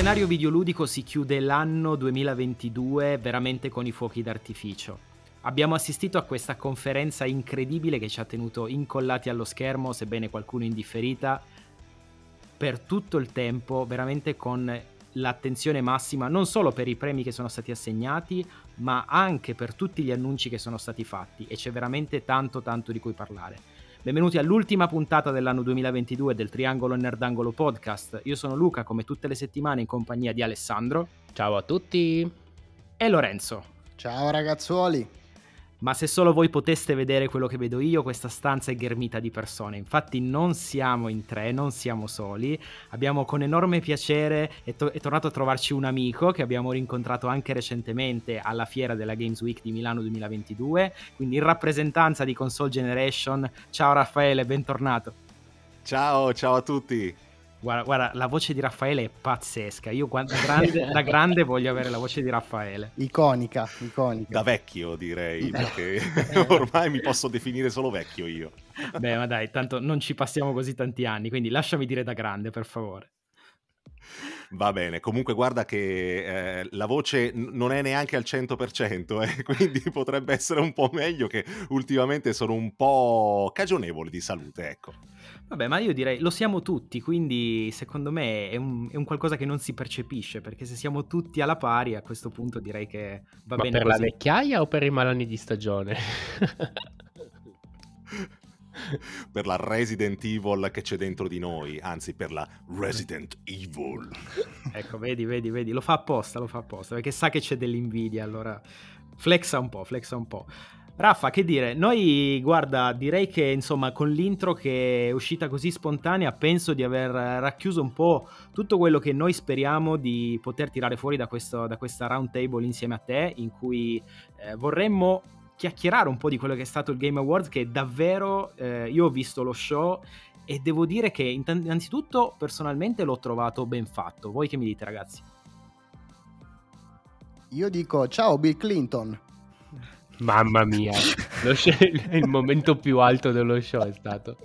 scenario videoludico si chiude l'anno 2022 veramente con i fuochi d'artificio. Abbiamo assistito a questa conferenza incredibile che ci ha tenuto incollati allo schermo, sebbene qualcuno in differita, per tutto il tempo, veramente con l'attenzione massima, non solo per i premi che sono stati assegnati, ma anche per tutti gli annunci che sono stati fatti e c'è veramente tanto tanto di cui parlare. Benvenuti all'ultima puntata dell'anno 2022 del Triangolo Nerdangolo Podcast. Io sono Luca, come tutte le settimane in compagnia di Alessandro. Ciao a tutti. E Lorenzo. Ciao ragazzuoli ma se solo voi poteste vedere quello che vedo io, questa stanza è ghermita di persone. Infatti non siamo in tre, non siamo soli. Abbiamo con enorme piacere, è, to- è tornato a trovarci un amico che abbiamo rincontrato anche recentemente alla fiera della Games Week di Milano 2022, quindi in rappresentanza di Console Generation. Ciao Raffaele, bentornato. Ciao, ciao a tutti. Guarda, guarda, la voce di Raffaele è pazzesca. Io da grande, da grande, voglio avere la voce di Raffaele. Iconica, iconica. Da vecchio direi, perché ormai mi posso definire solo vecchio io. Beh, ma dai, tanto non ci passiamo così tanti anni, quindi lasciami dire da grande, per favore. Va bene, comunque guarda che eh, la voce n- non è neanche al 100%, eh, quindi potrebbe essere un po' meglio che ultimamente sono un po' cagionevole di salute, ecco. Vabbè, ma io direi lo siamo tutti, quindi secondo me è un, è un, qualcosa che non si percepisce, perché se siamo tutti alla pari a questo punto direi che va ma bene per così. la vecchiaia o per i malani di stagione? per la Resident Evil che c'è dentro di noi, anzi per la Resident Evil. ecco, vedi, vedi, vedi, lo fa apposta, lo fa apposta, perché sa che c'è dell'invidia, allora flexa un po', flexa un po'. Raffa, che dire, noi guarda, direi che insomma con l'intro che è uscita così spontanea penso di aver racchiuso un po' tutto quello che noi speriamo di poter tirare fuori da, questo, da questa round table insieme a te, in cui eh, vorremmo chiacchierare un po' di quello che è stato il Game Awards, che davvero eh, io ho visto lo show e devo dire che innanzitutto personalmente l'ho trovato ben fatto. Voi che mi dite ragazzi? Io dico ciao Bill Clinton. Mamma mia, show, il momento più alto dello show è stato.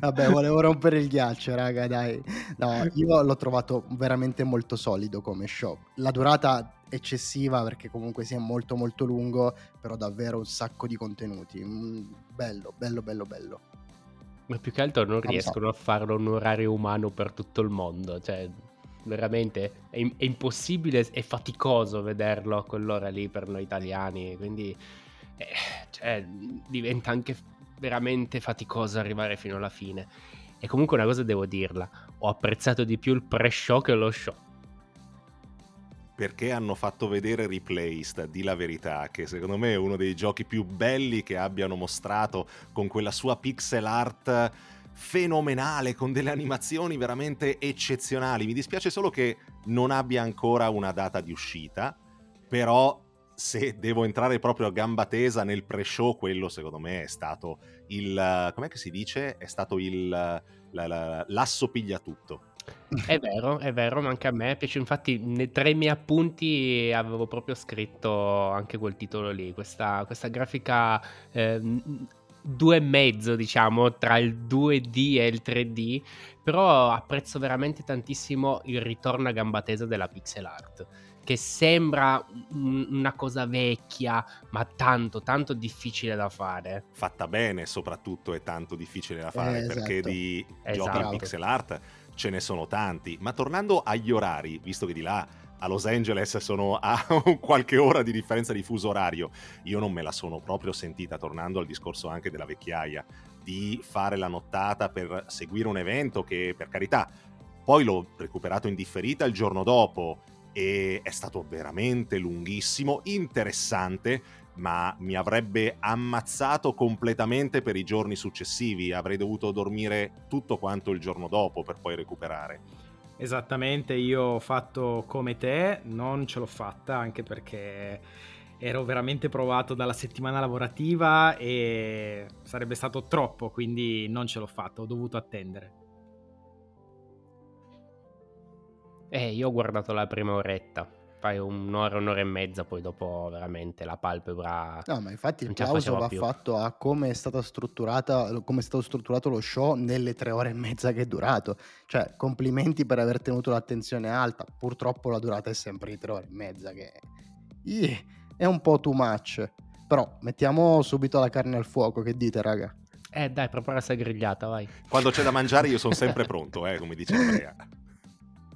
Vabbè, volevo rompere il ghiaccio, raga, dai. No, io l'ho trovato veramente molto solido come show. La durata eccessiva perché comunque sia molto molto lungo, però davvero un sacco di contenuti. Mm, bello, bello, bello, bello. Ma più che altro non riescono a farlo un orario umano per tutto il mondo, cioè veramente è, è, impossibile, è faticoso vederlo a quell'ora lì per noi italiani, quindi eh, cioè, diventa anche veramente faticoso arrivare fino alla fine. E comunque una cosa devo dirla, ho apprezzato di più il pre-show che lo show. Perché hanno fatto vedere Replaced, di la verità, che secondo me è uno dei giochi più belli che abbiano mostrato con quella sua pixel art fenomenale, con delle animazioni veramente eccezionali. Mi dispiace solo che non abbia ancora una data di uscita, però se devo entrare proprio a gamba tesa nel pre-show, quello secondo me è stato il... com'è che si dice? È stato il... La, la, l'asso piglia tutto. È vero, è vero, ma anche a me piace. Infatti, nei, tra i miei appunti avevo proprio scritto anche quel titolo lì. Questa, questa grafica eh, due e mezzo, diciamo, tra il 2D e il 3D, però apprezzo veramente tantissimo il ritorno a gamba tesa della pixel art, che sembra una cosa vecchia, ma tanto, tanto difficile da fare. Fatta bene, soprattutto, è tanto difficile da fare, eh, perché esatto. di esatto. giochi in pixel art ce ne sono tanti. Ma tornando agli orari, visto che di là a Los Angeles sono a qualche ora di differenza di fuso orario. Io non me la sono proprio sentita, tornando al discorso anche della vecchiaia, di fare la nottata per seguire un evento che, per carità, poi l'ho recuperato in differita il giorno dopo e è stato veramente lunghissimo, interessante, ma mi avrebbe ammazzato completamente per i giorni successivi. Avrei dovuto dormire tutto quanto il giorno dopo per poi recuperare. Esattamente, io ho fatto come te, non ce l'ho fatta anche perché ero veramente provato dalla settimana lavorativa e sarebbe stato troppo, quindi non ce l'ho fatta, ho dovuto attendere. Eh, io ho guardato la prima oretta fai un'ora, un'ora e mezza, poi dopo veramente la palpebra. No, ma infatti il plauso va più. fatto a come è stata strutturata, come è stato strutturato lo show nelle tre ore e mezza che è durato. Cioè, complimenti per aver tenuto l'attenzione alta. Purtroppo la durata è sempre di tre ore e mezza, che è un po' too much. Però mettiamo subito la carne al fuoco, che dite, raga? Eh dai, prepara questa grigliata, vai. Quando c'è da mangiare io sono sempre pronto, eh, come dice Andrea.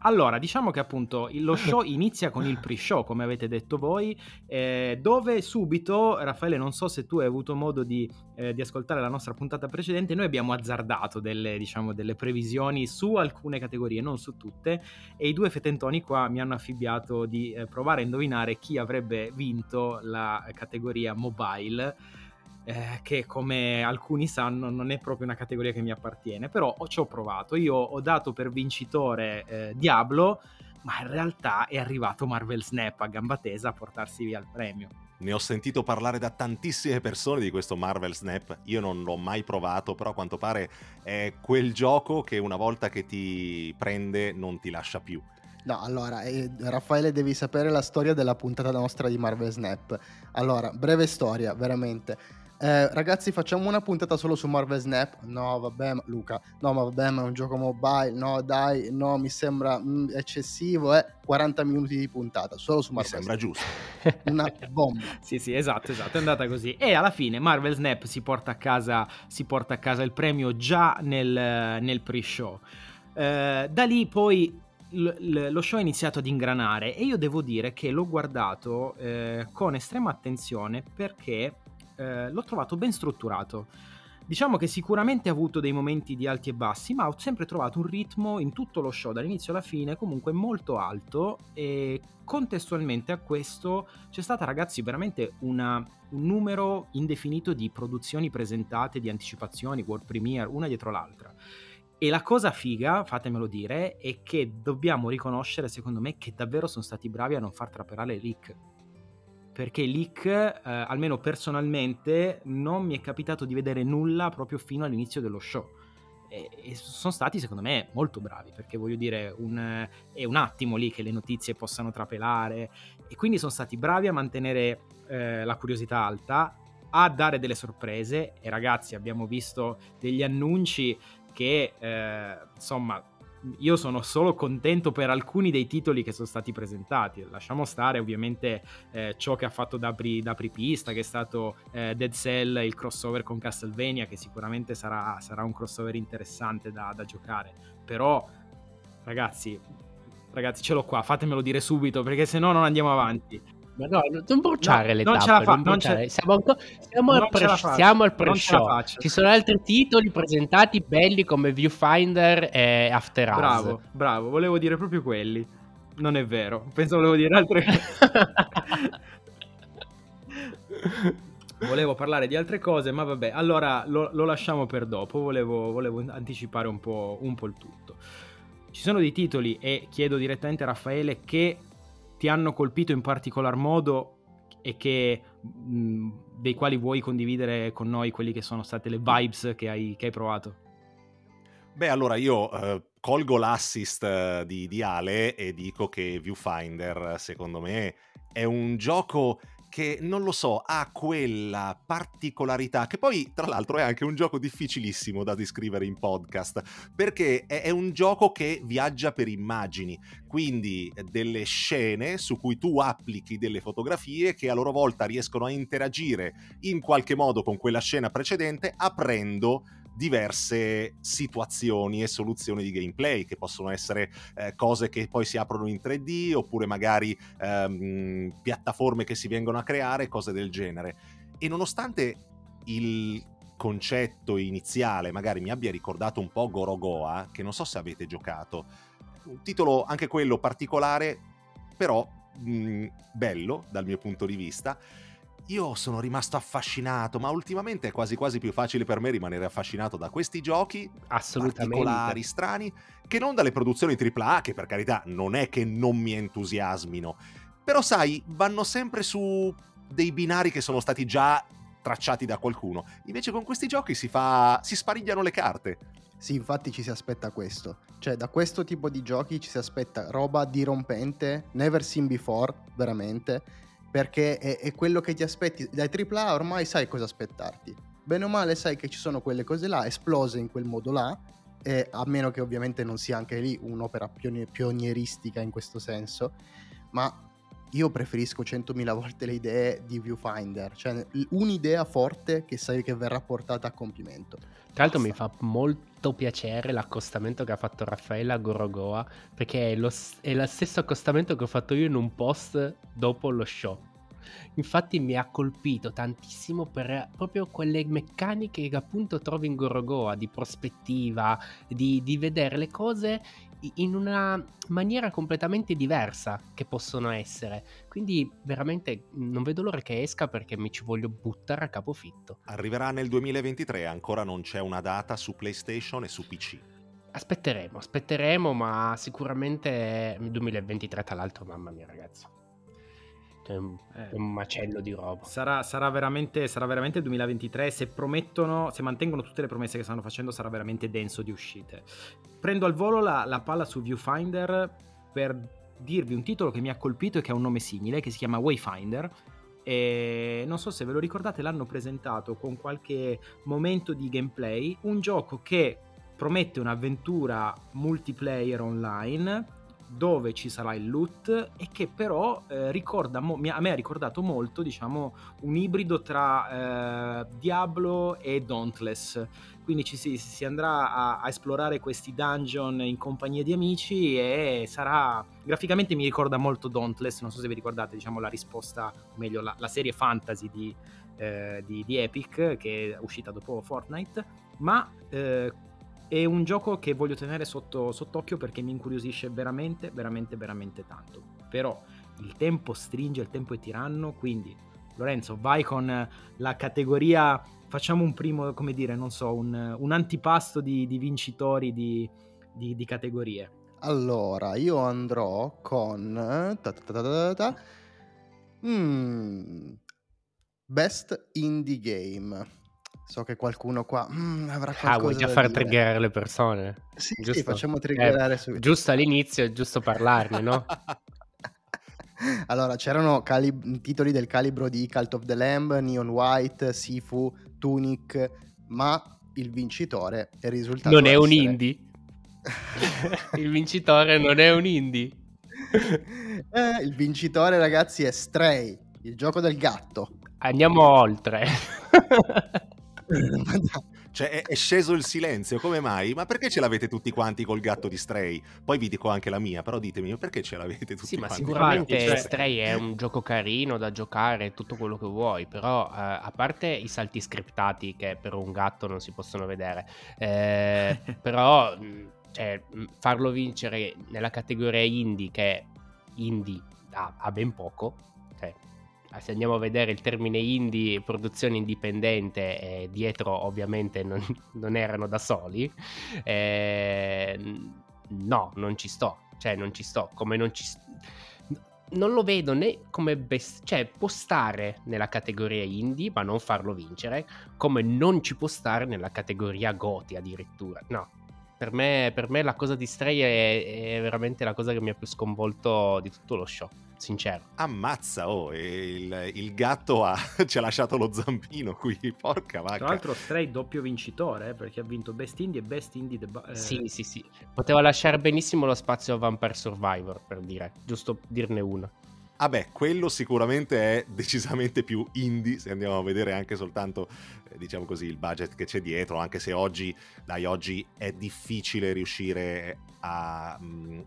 Allora, diciamo che appunto lo show inizia con il pre-show, come avete detto voi, eh, dove subito, Raffaele, non so se tu hai avuto modo di, eh, di, ascoltare la nostra puntata precedente, noi abbiamo azzardato delle, diciamo, delle previsioni su alcune categorie, non su tutte, e i due fetentoni qua mi hanno affibbiato di eh, provare a indovinare chi avrebbe vinto la categoria mobile eh, che come alcuni sanno non è proprio una categoria che mi appartiene, però ci ho provato, io ho dato per vincitore eh, Diablo, ma in realtà è arrivato Marvel Snap a gamba tesa a portarsi via il premio. Ne ho sentito parlare da tantissime persone di questo Marvel Snap, io non l'ho mai provato, però a quanto pare è quel gioco che una volta che ti prende non ti lascia più. No, allora, eh, Raffaele, devi sapere la storia della puntata nostra di Marvel Snap. Allora, breve storia, veramente. Eh, ragazzi, facciamo una puntata solo su Marvel Snap. No, vabbè, ma, Luca. No, ma vabbè, ma è un gioco mobile. No, dai, no, mi sembra mm, eccessivo. Eh. 40 minuti di puntata solo su Marvel Mi sembra Snap. giusto. Una bomba. sì, sì, esatto, esatto. È andata così. E alla fine Marvel Snap si porta a casa, si porta a casa il premio già nel, nel pre-show. Eh, da lì poi lo show è iniziato ad ingranare e io devo dire che l'ho guardato eh, con estrema attenzione perché eh, l'ho trovato ben strutturato. Diciamo che sicuramente ha avuto dei momenti di alti e bassi, ma ho sempre trovato un ritmo in tutto lo show, dall'inizio alla fine, comunque molto alto e contestualmente a questo c'è stata ragazzi veramente una, un numero indefinito di produzioni presentate, di anticipazioni, world premiere, una dietro l'altra. E la cosa figa, fatemelo dire, è che dobbiamo riconoscere, secondo me, che davvero sono stati bravi a non far trapelare leak perché leak, eh, almeno personalmente, non mi è capitato di vedere nulla proprio fino all'inizio dello show. E, sono stati, secondo me, molto bravi, perché voglio dire, un, è un attimo lì che le notizie possano trapelare, e quindi sono stati bravi a mantenere eh, la curiosità alta, a dare delle sorprese, e ragazzi abbiamo visto degli annunci che, eh, insomma, io sono solo contento per alcuni dei titoli che sono stati presentati. Lasciamo stare ovviamente eh, ciò che ha fatto da, pri, da apripista, che è stato eh, Dead Cell, il crossover con Castlevania, che sicuramente sarà, sarà un crossover interessante da, da giocare. Però, ragazzi, ragazzi, ce l'ho qua, fatemelo dire subito, perché se no non andiamo avanti. Ma no, non bruciare no, le non tappe, fa- non ce... siamo, ancora, siamo, al pre- siamo al pre-show. Ci sono altri titoli presentati belli come Viewfinder e After Us. Bravo, bravo, volevo dire proprio quelli. Non è vero, penso volevo dire altre cose. volevo parlare di altre cose, ma vabbè, allora lo, lo lasciamo per dopo. Volevo, volevo anticipare un po', un po' il tutto. Ci sono dei titoli e chiedo direttamente a Raffaele che ti hanno colpito in particolar modo e che, mh, dei quali vuoi condividere con noi quelli che sono state le vibes che hai, che hai provato? Beh, allora io eh, colgo l'assist eh, di, di Ale e dico che Viewfinder, secondo me, è un gioco che non lo so, ha quella particolarità che poi tra l'altro è anche un gioco difficilissimo da descrivere in podcast, perché è, un gioco che viaggia per immagini, quindi delle scene su cui tu applichi delle fotografie che a loro volta riescono a interagire in qualche modo con quella scena precedente aprendo diverse situazioni e soluzioni di gameplay che possono essere eh, cose che poi si aprono in 3D oppure magari ehm, piattaforme che si vengono a creare, cose del genere. E nonostante il concetto iniziale magari mi abbia ricordato un po' Gorogoa, che non so se avete giocato, un titolo anche quello particolare, però mh, bello dal mio punto di vista io sono rimasto affascinato, ma ultimamente è quasi quasi più facile per me rimanere affascinato da questi giochi particolari, strani, che non dalle produzioni AAA, che per carità non è che non mi entusiasmino. Però sai, vanno sempre su dei binari che sono stati già tracciati da qualcuno. Invece con questi giochi si fa si sparigliano le carte. Sì, infatti ci si aspetta questo. Cioè, da questo tipo di giochi ci si aspetta roba dirompente, never seen before, veramente, perché è, è quello che ti aspetti. Dai AAA ormai sai cosa aspettarti. Bene o male sai che ci sono quelle cose là, esplose in quel modo là, e a meno che ovviamente non sia anche lì un'opera pionieristica in questo senso, ma io preferisco 100.000 volte le idee di Viewfinder, cioè un'idea forte che sai che verrà portata a compimento. Tra l'altro mi fa molto piacere l'accostamento che ha fatto Raffaella a Gorogoa, perché è lo, è lo stesso accostamento che ho fatto io in un post dopo lo show. Infatti mi ha colpito tantissimo per proprio quelle meccaniche che appunto trovi in Gorogoa, di prospettiva, di, di vedere le cose in una maniera completamente diversa che possono essere. Quindi veramente non vedo l'ora che esca perché mi ci voglio buttare a capofitto. Arriverà nel 2023, ancora non c'è una data su PlayStation e su PC. Aspetteremo, aspetteremo, ma sicuramente 2023 tra l'altro, mamma mia ragazzi è un, eh, un macello di roba. Sarà, sarà, veramente, sarà veramente il 2023. Se promettono, se mantengono tutte le promesse che stanno facendo, sarà veramente denso di uscite. Prendo al volo la, la palla su Viewfinder per dirvi un titolo che mi ha colpito e che ha un nome simile, che si chiama Wayfinder. E non so se ve lo ricordate, l'hanno presentato con qualche momento di gameplay. Un gioco che promette un'avventura multiplayer online dove ci sarà il loot e che però eh, ricorda, mo- a me ha ricordato molto diciamo un ibrido tra eh, Diablo e Dauntless. Quindi ci si, si andrà a, a, esplorare questi dungeon in compagnia di amici e sarà graficamente mi ricorda molto Dauntless non so se vi ricordate diciamo la risposta o meglio la, la serie fantasy di, eh, di, di, Epic che è uscita dopo Fortnite ma eh, è un gioco che voglio tenere sotto, sott'occhio perché mi incuriosisce veramente, veramente, veramente tanto. Però il tempo stringe, il tempo è tiranno, quindi Lorenzo, vai con la categoria, facciamo un primo, come dire, non so, un, un antipasto di, di vincitori di, di, di, categorie. Allora, io andrò con... Ta ta ta mm, Best Indie Game. So che qualcuno qua mm, avrà qualcosa Ah, vuoi già far triggerare le persone? Sì, giusto? sì, facciamo triggerare eh, subito. Giusto all'inizio è giusto parlarne, no? allora, c'erano calib- titoli del calibro di Cult of the Lamb, Neon White, Sifu, Tunic, ma il vincitore è risultato Non è essere... un indie? il vincitore non è un indie? eh, il vincitore, ragazzi, è Stray, il gioco del gatto. Andiamo oltre. Cioè è, è, sceso il silenzio, come mai? Ma perché ce l'avete tutti quanti col gatto di Stray? Poi vi dico anche la mia, però ditemi perché ce l'avete tutti sì, quanti? Sì, ma sicuramente cioè... Stray è un gioco carino da giocare, tutto quello che vuoi, però eh, a parte i salti scriptati che per un gatto non si possono vedere, eh, però cioè, farlo vincere nella categoria indie che indie ha, ha ben poco, cioè se andiamo a vedere il termine indie, produzione indipendente, eh, dietro ovviamente non, non, erano da soli, eh, no, non ci sto, cioè non ci sto, come non ci sto non lo vedo né come best... cioè può stare nella categoria indie ma non farlo vincere come non ci può stare nella categoria goti addirittura no. Per me, per me la cosa di Stray è, è, veramente la cosa che mi ha più sconvolto di tutto lo show, sincero. Ammazza, oh, il, il gatto ha, ci ha lasciato lo zampino qui, porca vacca. Tra l'altro Stray doppio vincitore, eh, perché ha vinto Best Indie e Best Indie... The, eh... Sì, sì, sì. Poteva lasciare benissimo lo spazio a Vampire Survivor, per dire, giusto dirne una. Ah beh, quello sicuramente è decisamente più indie, se andiamo a vedere anche soltanto, eh, diciamo così, il budget che c'è dietro, anche se oggi, dai, oggi è difficile riuscire a mh, mm,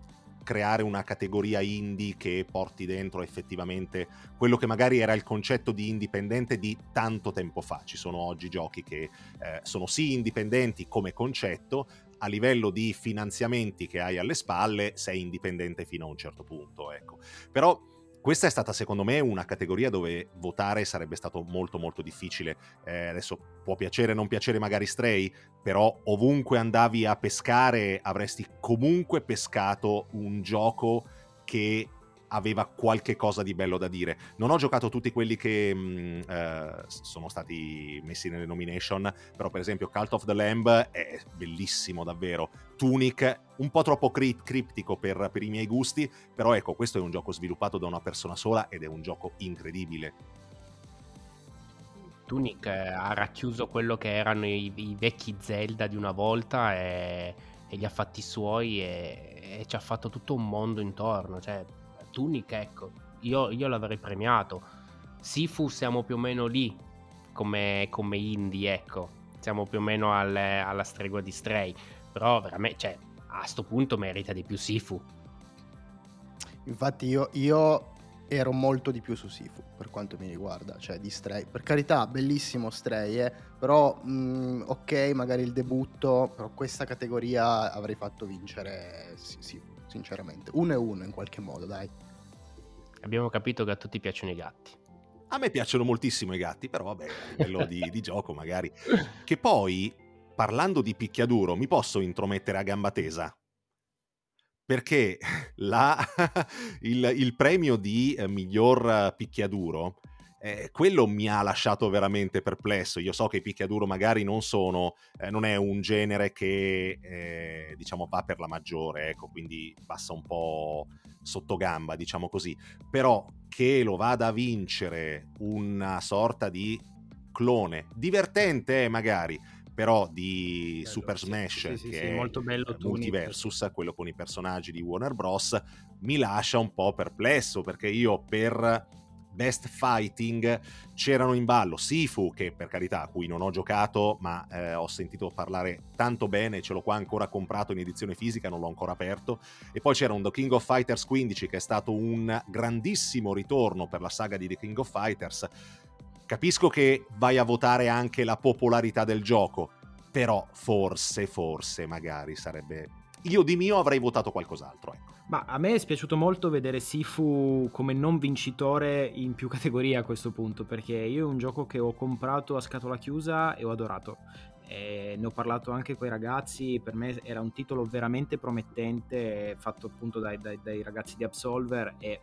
creare una categoria indie che porti dentro effettivamente quello che magari era il concetto di indipendente di tanto tempo fa. Ci sono oggi giochi che eh, sono sì indipendenti come concetto, a livello di finanziamenti che hai alle spalle sei indipendente fino a un certo punto, ecco. Però questa è stata secondo me una categoria dove votare sarebbe stato molto molto difficile. Eh, adesso può piacere o non piacere magari Stray, però ovunque andavi a pescare avresti comunque pescato un gioco che aveva qualche cosa di bello da dire. Non ho giocato tutti quelli che mh, mm, eh, sono stati messi nelle nomination, però per esempio Cult of the Lamb è bellissimo davvero. Tunic, un po' troppo cri- criptico per, per i miei gusti, però ecco, questo è un gioco sviluppato da una persona sola ed è un gioco incredibile. Tunic ha racchiuso quello che erano i, i vecchi Zelda di una volta e, e, li ha fatti suoi e, e, ci ha fatto tutto un mondo intorno. Cioè, Tunic, ecco, io, io l'avrei premiato. Sifu siamo più o meno lì come, come indie, ecco. Siamo più o meno al, alla stregua di Stray. Però veramente, cioè, a sto punto merita di più Sifu. Infatti io, io ero molto di più su Sifu per quanto mi riguarda, cioè di Stray. Per carità, bellissimo Stray, eh, però mh, mm, ok, magari il debutto, però questa categoria avrei fatto vincere Sifu, sinceramente. Uno e uno in qualche modo, dai. Abbiamo capito che a tutti piacciono i gatti. A me piacciono moltissimo i gatti, però vabbè, a livello di, di gioco magari. Che poi, parlando di picchiaduro, mi posso intromettere a gamba tesa? perché la, il, il, premio di eh, miglior picchiaduro, eh, quello mi ha lasciato veramente perplesso. Io so che i picchiaduro magari non sono, eh, non è un genere che eh, diciamo va per la maggiore, ecco, quindi passa un po' sotto gamba, diciamo così. Però che lo vada a vincere una sorta di clone, divertente eh, magari, però di bello, Super Smash, sì, sì, che sì, è molto bello Multiversus, quello con i personaggi di Warner Bros., mi lascia un po' perplesso, perché io per Best Fighting c'erano in ballo Sifu, che per carità, a cui non ho giocato, ma eh, ho sentito parlare tanto bene, ce l'ho qua ancora comprato in edizione fisica, non l'ho ancora aperto, e poi c'era un The King of Fighters 15 che è stato un grandissimo ritorno per la saga di The King of Fighters, Capisco che vai a votare anche la popolarità del gioco, però forse, forse, magari sarebbe... Io di mio avrei votato qualcos'altro, ecco. Ma a me è spiaciuto molto vedere Sifu come non vincitore in più categorie a questo punto, perché io è un gioco che ho comprato a scatola chiusa e ho adorato. E ne ho parlato anche con i ragazzi, per me era un titolo veramente promettente, fatto appunto dai, dai, dai ragazzi di Absolver e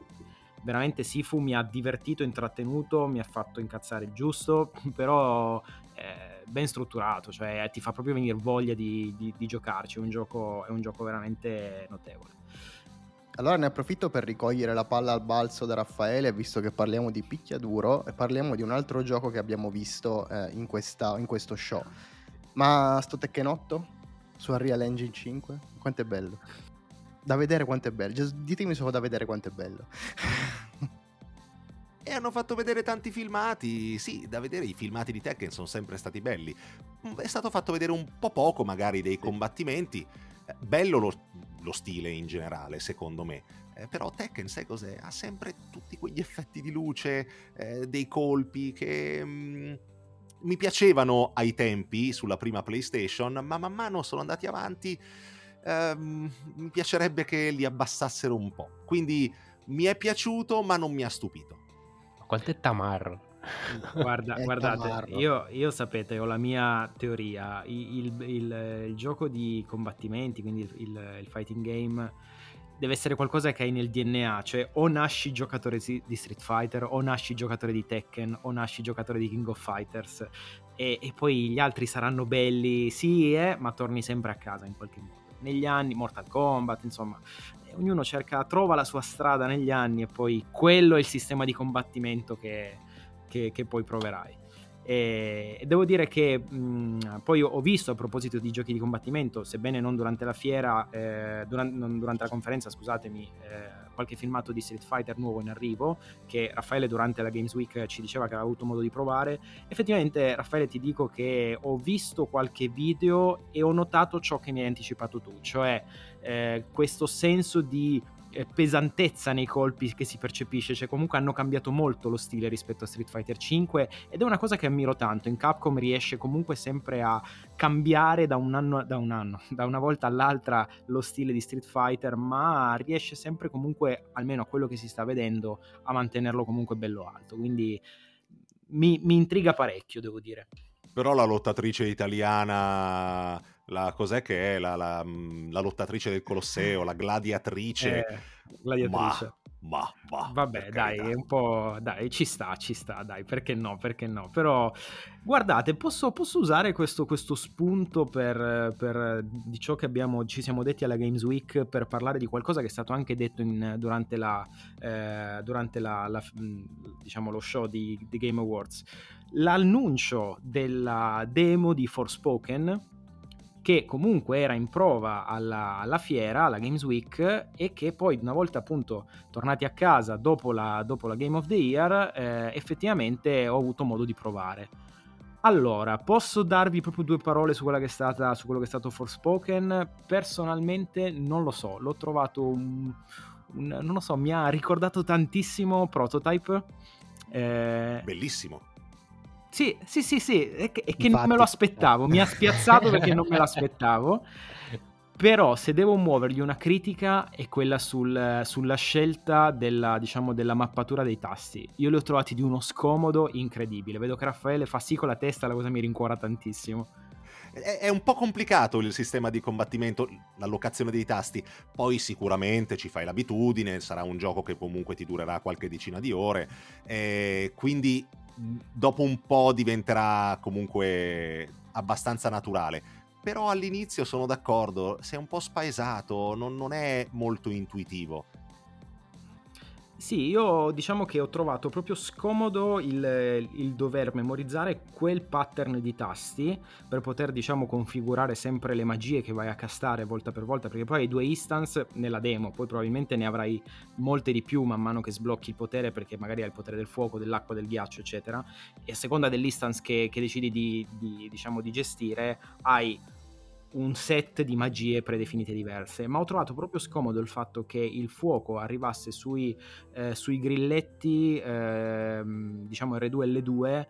veramente Sifu mi ha divertito, intrattenuto, mi ha fatto incazzare giusto, però è ben strutturato, cioè ti fa proprio venire voglia di, di, di giocarci, è un, gioco, è un gioco veramente notevole. Allora ne approfitto per ricogliere la palla al balzo da Raffaele, visto che parliamo di picchiaduro, e parliamo di un altro gioco che abbiamo visto eh, in, questa, in, questo show. Ma sto 8 su Unreal Engine 5, quanto è bello da vedere quanto è bello. Ditemi solo da vedere quanto è bello. e hanno fatto vedere tanti filmati. Sì, da vedere i filmati di Tekken sono sempre stati belli. Mm, è stato fatto vedere un po' poco, magari, dei combattimenti. Eh, bello lo, lo, stile in generale, secondo me. Eh, però Tekken, sai cos'è? Ha sempre tutti quegli effetti di luce, eh, dei colpi che. Mm, mi piacevano ai tempi sulla prima PlayStation, ma man mano sono andati avanti ehm, mi piacerebbe che li abbassassero un po'. Quindi mi è piaciuto, ma non mi ha stupito. Quanto è tamarro? Guarda, guardate, io, io, sapete, ho la mia teoria. Il, il, il, il gioco di combattimenti, quindi il, fighting game, deve essere qualcosa che hai nel DNA. Cioè, o nasci giocatore di Street Fighter, o nasci giocatore di Tekken, o nasci giocatore di King of Fighters. E, e poi gli altri saranno belli, sì, eh, ma torni sempre a casa in qualche modo negli anni, Mortal Kombat, insomma, ognuno cerca, trova la sua strada negli anni e poi quello è il sistema di combattimento che, che, che poi proverai. E devo dire che mh, poi ho visto a proposito di giochi di combattimento, sebbene non durante la fiera, eh, durante, non durante la conferenza, scusatemi, eh, qualche filmato di Street Fighter nuovo in arrivo, che Raffaele durante la Games Week ci diceva che aveva avuto modo di provare. Effettivamente, Raffaele, ti dico che ho visto qualche video e ho notato ciò che mi hai anticipato tu, cioè eh, questo senso di eh, pesantezza nei colpi che si percepisce, cioè comunque hanno cambiato molto lo stile rispetto a Street Fighter 5 ed è una cosa che ammiro tanto, in Capcom riesce comunque sempre a cambiare da un anno, da, un anno, da una volta all'altra lo stile di Street Fighter, ma riesce sempre comunque, almeno a quello che si sta vedendo, a mantenerlo comunque bello alto, quindi mi, mi intriga parecchio, devo dire. Però la lottatrice italiana la cos'è che è la, la, mm, la lottatrice del Colosseo, la gladiatrice. Eh, gladiatrice. Ma, ma, ma Vabbè, dai, è un po'... Dai, ci sta, ci sta, dai, perché no, perché no. Però, guardate, posso, posso usare questo, questo spunto per, per, di ciò che abbiamo, ci siamo detti alla Games Week per parlare di qualcosa che è stato anche detto in, durante, la, eh, durante la, la, diciamo, lo show di, di Game Awards. L'annuncio della demo di Forspoken che comunque era in prova alla, alla, fiera, alla Games Week, e che poi una volta appunto tornati a casa dopo la, dopo la Game of the Year, eh, effettivamente ho avuto modo di provare. Allora, posso darvi proprio due parole su, che è stata, su quello che è stato Forspoken? Personalmente non lo so, l'ho trovato un, un non lo so, mi ha ricordato tantissimo Prototype. Eh, Bellissimo sì, sì, sì, sì, è che, è che non me lo aspettavo, mi ha spiazzato perché non me l'aspettavo. Però se devo muovergli una critica è quella sul, sulla scelta della, diciamo, della mappatura dei tasti. Io li ho trovati di uno scomodo incredibile. Vedo che Raffaele fa sì con la testa, la cosa mi rincuora tantissimo. È, un po' complicato il sistema di combattimento, l'allocazione dei tasti. Poi sicuramente ci fai l'abitudine, sarà un gioco che comunque ti durerà qualche decina di ore. Eh, quindi dopo un po' diventerà comunque abbastanza naturale. Però all'inizio sono d'accordo, sei un po' spaesato, non, non è molto intuitivo. Sì, io diciamo che ho trovato proprio scomodo il, il, dover memorizzare quel pattern di tasti per poter, diciamo, configurare sempre le magie che vai a castare volta per volta, perché poi hai due instance nella demo, poi probabilmente ne avrai molte di più man mano che sblocchi il potere, perché magari hai il potere del fuoco, dell'acqua, del ghiaccio, eccetera, e a seconda dell'instance che, che decidi di, di, diciamo, di gestire, hai un set di magie predefinite diverse, ma ho trovato proprio scomodo il fatto che il fuoco arrivasse sui, eh, sui grilletti, eh, diciamo R2 e L2,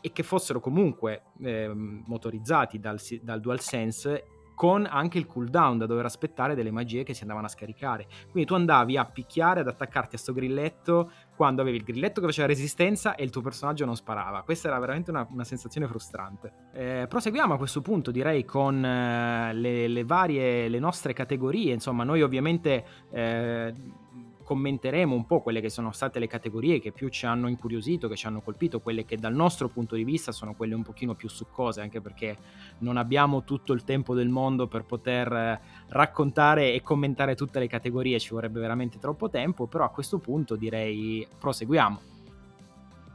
e che fossero comunque eh, motorizzati dal, dal DualSense con anche il cooldown da dover aspettare delle magie che si andavano a scaricare. Quindi tu andavi a picchiare, ad attaccarti a sto grilletto quando avevi il grilletto che faceva resistenza e il tuo personaggio non sparava. Questa era veramente una, una sensazione frustrante. Eh, proseguiamo a questo punto, direi, con eh, le, le, varie, le nostre categorie. Insomma, noi ovviamente... Eh, commenteremo un po' quelle che sono state le categorie che più ci hanno incuriosito, che ci hanno colpito, quelle che dal nostro punto di vista sono quelle un pochino più succose, anche perché non abbiamo tutto il tempo del mondo per poter eh, raccontare e commentare tutte le categorie, ci vorrebbe veramente troppo tempo, però a questo punto direi proseguiamo.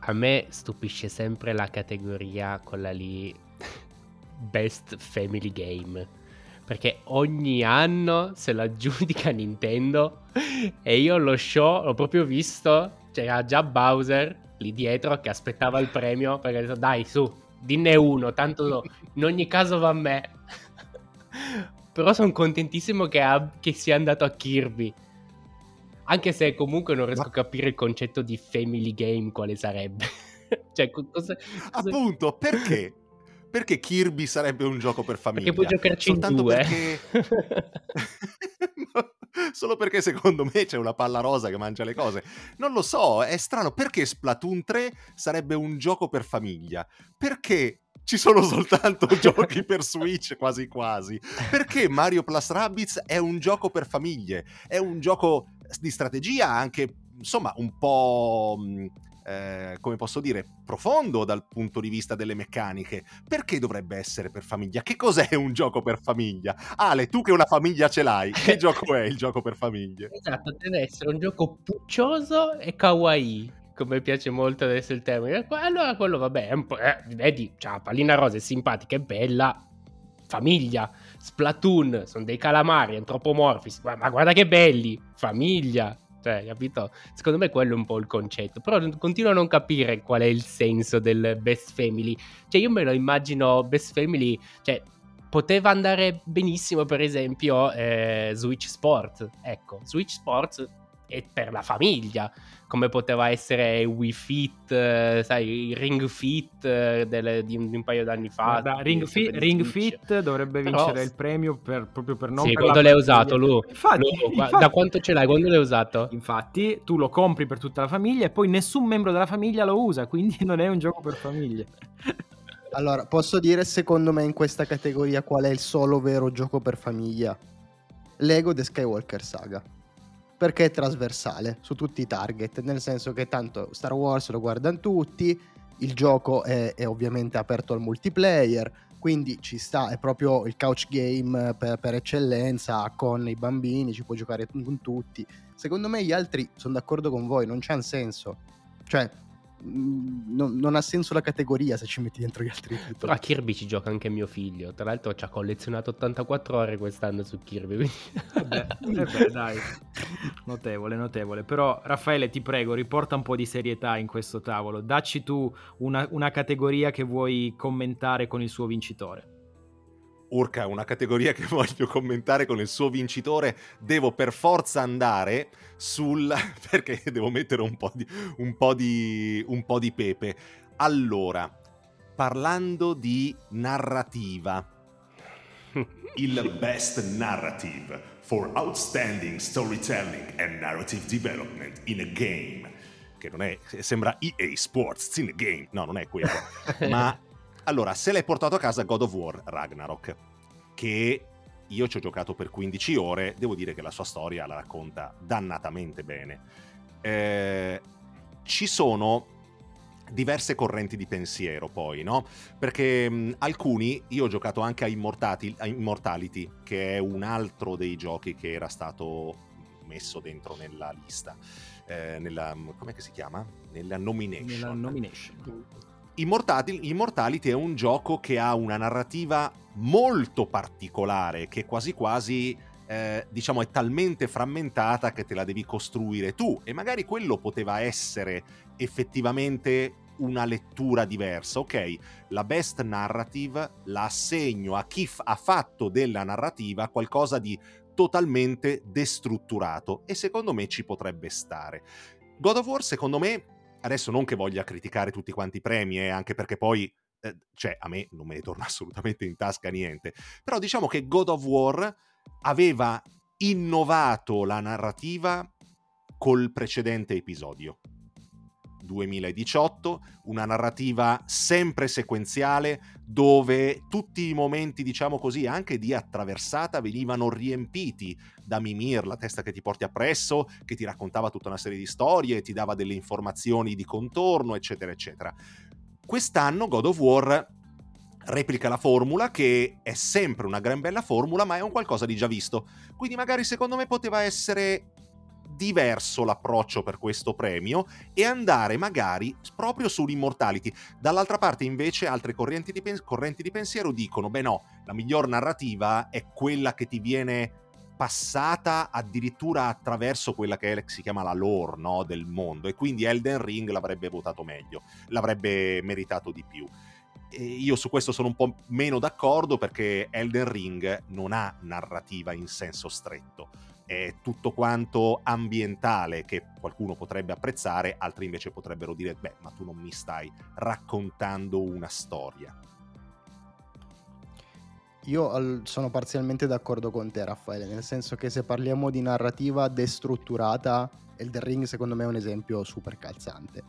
A me stupisce sempre la categoria, quella lì, Best Family Game perché ogni anno se la aggiudica Nintendo e io lo show l'ho proprio visto, c'era già Bowser lì dietro che aspettava il premio perché ha detto dai su, dinne uno, tanto in ogni caso va a me. Però sono contentissimo che, ha, che, sia andato a Kirby. Anche se comunque non riesco a capire il concetto di family game quale sarebbe. cioè, cosa, cosa... Appunto, perché? Perché Kirby sarebbe un gioco per famiglia? Perché puoi giocarci Soltanto in due. Perché... Solo perché secondo me c'è una palla rosa che mangia le cose. Non lo so, è strano. Perché Splatoon 3 sarebbe un gioco per famiglia? Perché ci sono soltanto giochi per Switch quasi quasi? Perché Mario Plus Rabbids è un gioco per famiglie? È un gioco di strategia anche, insomma, un po' eh, come posso dire, profondo dal punto di vista delle meccaniche. Perché dovrebbe essere per famiglia? Che cos'è un gioco per famiglia? Ale, tu che una famiglia ce l'hai, che gioco è il gioco per famiglie? Esatto, deve essere un gioco puccioso e kawaii come piace molto adesso il termine. Allora quello vabbè, è un po', eh, vedi, c'ha pallina rosa, è simpatica, è bella, famiglia. Splatoon, sono dei calamari antropomorfi, ma guarda che belli, famiglia. Cioè, capito? Secondo me quello è un po' il concetto. Però continuo a non capire qual è il senso del best family. Cioè, io me lo immagino best family, cioè poteva andare benissimo, per esempio, eh, Switch Sport. Ecco, Switch Sports è per la famiglia come poteva essere Wii Fit, eh, sai, Ring Fit eh, delle, di, un, di, un, paio d'anni fa. Guarda, Ring, fi- Ring Fit dovrebbe vincere Però, il premio per, proprio per non... Sì, quando l'hai usato, Lu. Infatti, Lu, infatti, da quanto ce l'hai? Quando l'hai usato? Infatti, tu lo compri per tutta la famiglia e poi nessun membro della famiglia lo usa, quindi non è un gioco per famiglie. Allora, posso dire secondo me in questa categoria qual è il solo vero gioco per famiglia? Lego The Skywalker Saga. Perché è trasversale su tutti i target, nel senso che tanto Star Wars lo guardano tutti, il gioco è, è ovviamente aperto al multiplayer, quindi ci sta, è proprio il couch game per, per, eccellenza con i bambini, ci puoi giocare con tutti. Secondo me gli altri sono d'accordo con voi, non c'ha senso. Cioè, non, non, ha senso la categoria se ci metti dentro gli altri titoli. Però a Kirby ci gioca anche mio figlio. Tra l'altro ci ha collezionato 84 ore quest'anno su Kirby. Quindi... Vabbè, eh dai. Notevole, notevole. Però Raffaele, ti prego, riporta un po' di serietà in questo tavolo. Dacci tu una, una categoria che vuoi commentare con il suo vincitore. Urca, una categoria che voglio commentare con il suo vincitore, devo per forza andare sul... perché devo mettere un po' di, un po di, un po di pepe. Allora, parlando di narrativa, il Best Narrative for Outstanding Storytelling and Narrative Development in a Game, che non è, sembra EA Sports, in a game, no, non è quello, ma allora, se l'hai portato a casa God of War Ragnarok, che io ci ho giocato per 15 ore, devo dire che la sua storia la racconta dannatamente bene. Eh, ci sono diverse correnti di pensiero poi, no? Perché mh, alcuni, io ho giocato anche a, a Immortality, che è un altro dei giochi che era stato messo dentro nella lista, eh, nella, come si chiama? Nella nomination. Nella nomination. Immortality è un gioco che ha una narrativa molto particolare, che quasi quasi eh, diciamo è talmente frammentata che te la devi costruire tu e magari quello poteva essere effettivamente una lettura diversa. Ok, la best narrative la assegno a chi f- ha fatto della narrativa qualcosa di totalmente destrutturato e secondo me ci potrebbe stare. God of War secondo me adesso non che voglia criticare tutti quanti i premi, eh, anche perché poi, eh, cioè, a me non me ne torna assolutamente in tasca niente, però diciamo che God of War aveva innovato la narrativa col precedente episodio. 2018, una narrativa sempre sequenziale dove tutti i momenti, diciamo così, anche di attraversata venivano riempiti da Mimir, la testa che ti porti appresso, che ti raccontava tutta una serie di storie, ti dava delle informazioni di contorno, eccetera, eccetera. Quest'anno God of War replica la formula che è sempre una gran bella formula, ma è un qualcosa di già visto. Quindi magari secondo me poteva essere diverso l'approccio per questo premio e andare magari proprio sull'immortality. Dall'altra parte invece altre correnti di, pen- correnti di pensiero dicono, beh no, la miglior narrativa è quella che ti viene passata addirittura attraverso quella che si chiama la lore no, del mondo e quindi Elden Ring l'avrebbe votato meglio, l'avrebbe meritato di più. E io su questo sono un po' meno d'accordo perché Elden Ring non ha narrativa in senso stretto è tutto quanto ambientale che qualcuno potrebbe apprezzare, altri invece potrebbero dire, beh, ma tu non mi stai raccontando una storia. Io sono parzialmente d'accordo con te, Raffaele, nel senso che se parliamo di narrativa destrutturata, Elden Ring secondo me è un esempio super calzante.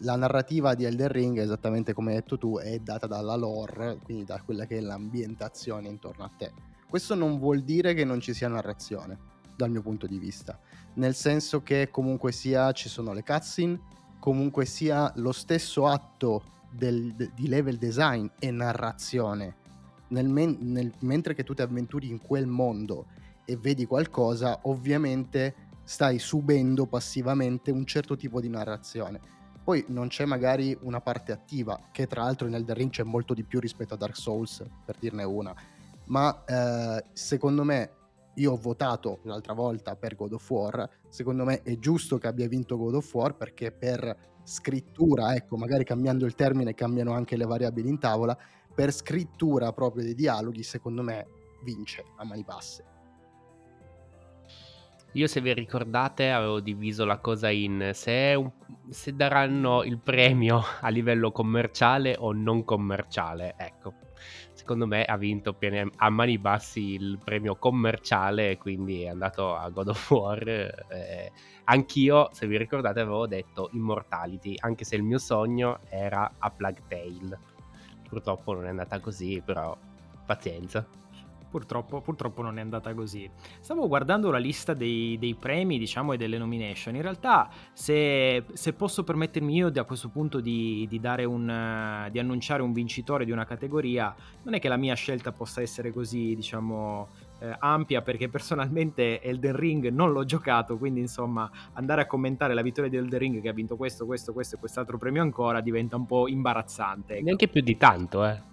La narrativa di Elden Ring, esattamente come hai detto tu, è data dalla lore, quindi da quella che è l'ambientazione intorno a te. Questo non vuol dire che non ci sia narrazione dal mio punto di vista, nel senso che comunque sia ci sono le cutscene, comunque sia lo stesso atto del, de, di level design e narrazione, nel men- nel, mentre che tu ti avventuri in quel mondo e vedi qualcosa, ovviamente stai subendo passivamente un certo tipo di narrazione. Poi non c'è magari una parte attiva, che tra l'altro in Elden Ring c'è molto di più rispetto a Dark Souls, per dirne una. Ma eh, secondo me io ho votato l'altra volta per God of War, secondo me è giusto che abbia vinto God of War perché per scrittura, ecco, magari cambiando il termine cambiano anche le variabili in tavola, per scrittura proprio dei dialoghi, secondo me vince a mani basse. Io se vi ricordate avevo diviso la cosa in se, un, se daranno il premio a livello commerciale o non commerciale. Ecco, secondo me ha vinto a mani bassi il premio commerciale, quindi è andato a God of War. Eh, anch'io, se vi ricordate, avevo detto Immortality, anche se il mio sogno era a Plague Tale. Purtroppo non è andata così, però pazienza. Purtroppo, purtroppo, non è andata così. Stavo guardando la lista dei, dei premi, diciamo, e delle nomination. In realtà, se, se posso permettermi io da questo punto di, di, un, di, annunciare un vincitore di una categoria, non è che la mia scelta possa essere così, diciamo, eh, ampia, perché personalmente Elden Ring non l'ho giocato, quindi insomma, andare a commentare la vittoria di Elden Ring che ha vinto questo, questo, questo e quest'altro premio ancora diventa un po' imbarazzante. Ecco. Neanche più di tanto, eh.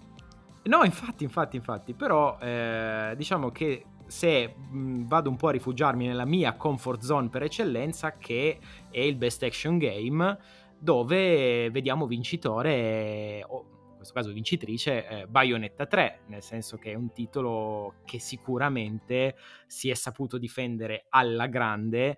No, infatti, infatti, infatti, però eh, diciamo che se mh, vado un po' a rifugiarmi nella mia comfort zone per eccellenza, che è il best action game, dove vediamo vincitore, o in questo caso vincitrice, eh, Bayonetta 3, nel senso che è un titolo che sicuramente si è saputo difendere alla grande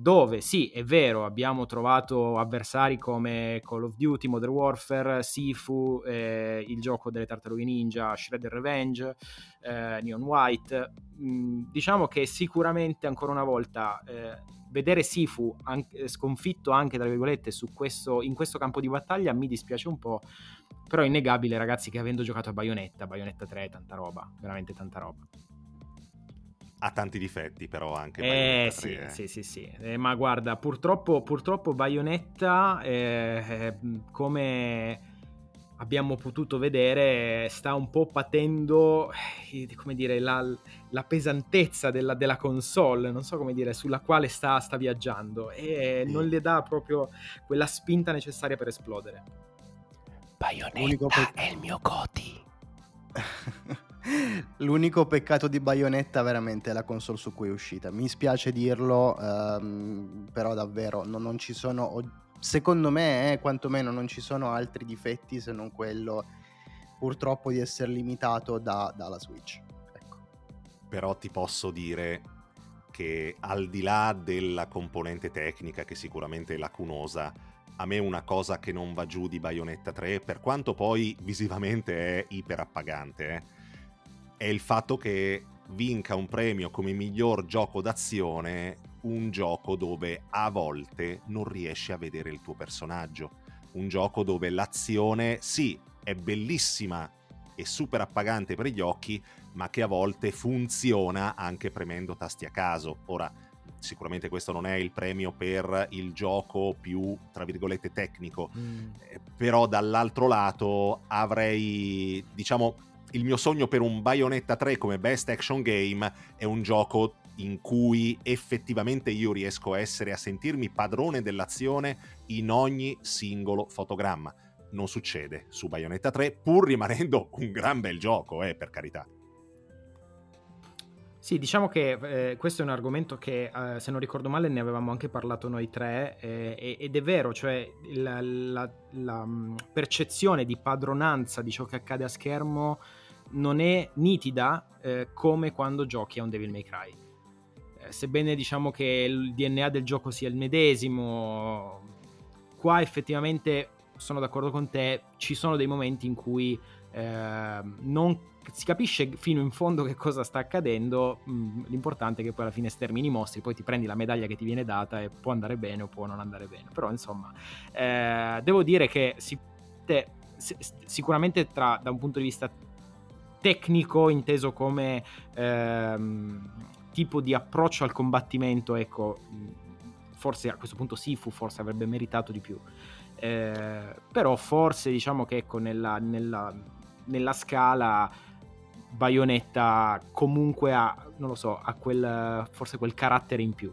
dove sì, è vero, abbiamo trovato avversari come Call of Duty, Modern Warfare, Sifu, eh, il gioco delle tartarughe ninja, Shredder Revenge, eh, Neon White. Mm, diciamo che sicuramente ancora una volta eh, vedere Sifu anche, sconfitto anche tra virgolette questo, in questo campo di battaglia mi dispiace un po', però è innegabile ragazzi che avendo giocato a Bayonetta, Bayonetta 3, tanta roba, veramente tanta roba ha tanti difetti però anche eh, sì, 3, eh. sì, sì, sì, eh, ma guarda, purtroppo, purtroppo Bayonetta, eh, eh, come abbiamo potuto vedere, sta un po' patendo, eh, come dire, la, la pesantezza della, della, console, non so come dire, sulla quale sta, sta viaggiando e sì. non le dà proprio quella spinta necessaria per esplodere. Bayonetta pe- è il mio Goti. L'unico peccato di Bayonetta veramente è la console su cui è uscita. Mi spiace dirlo, ehm, però davvero non, non, ci sono, secondo me, eh, quantomeno non ci sono altri difetti se non quello purtroppo di essere limitato da, dalla Switch. Ecco. Però ti posso dire che al di là della componente tecnica che sicuramente è lacunosa, a me una cosa che non va giù di Bayonetta 3, per quanto poi visivamente è iperappagante, eh, è il fatto che vinca un premio come miglior gioco d'azione un gioco dove a volte non riesci a vedere il tuo personaggio. Un gioco dove l'azione, sì, è bellissima e super appagante per gli occhi, ma che a volte funziona anche premendo tasti a caso. Ora, sicuramente questo non è il premio per il gioco più, tra virgolette, tecnico, mm. eh, però dall'altro lato avrei, diciamo, il mio sogno per un Bayonetta 3 come best action game è un gioco in cui effettivamente io riesco a essere a sentirmi padrone dell'azione in ogni singolo fotogramma. Non succede su Bayonetta 3, pur rimanendo un gran bel gioco, eh, per carità. Sì, diciamo che eh, questo è un argomento che, eh, se non ricordo male, ne avevamo anche parlato noi tre, eh, ed è vero, cioè la, la, la, mm, percezione di padronanza di ciò che accade a schermo non è nitida eh, come quando giochi a un Devil May Cry. Eh, sebbene diciamo che il DNA del gioco sia il medesimo, qua effettivamente sono d'accordo con te, ci sono dei momenti in cui eh, non si capisce fino in fondo che cosa sta accadendo, mm, l'importante è che poi alla fine stermini i mostri, poi ti prendi la medaglia che ti viene data e può andare bene o può non andare bene. Però insomma, eh, devo dire che si, te, sicuramente tra, da un punto di vista tecnico inteso come ehm, tipo di approccio al combattimento, ecco, forse a questo punto Sifu forse avrebbe meritato di più. Eh, però forse diciamo che ecco nella, nella, nella scala Bayonetta comunque ha, non lo so, ha quel, forse quel carattere in più.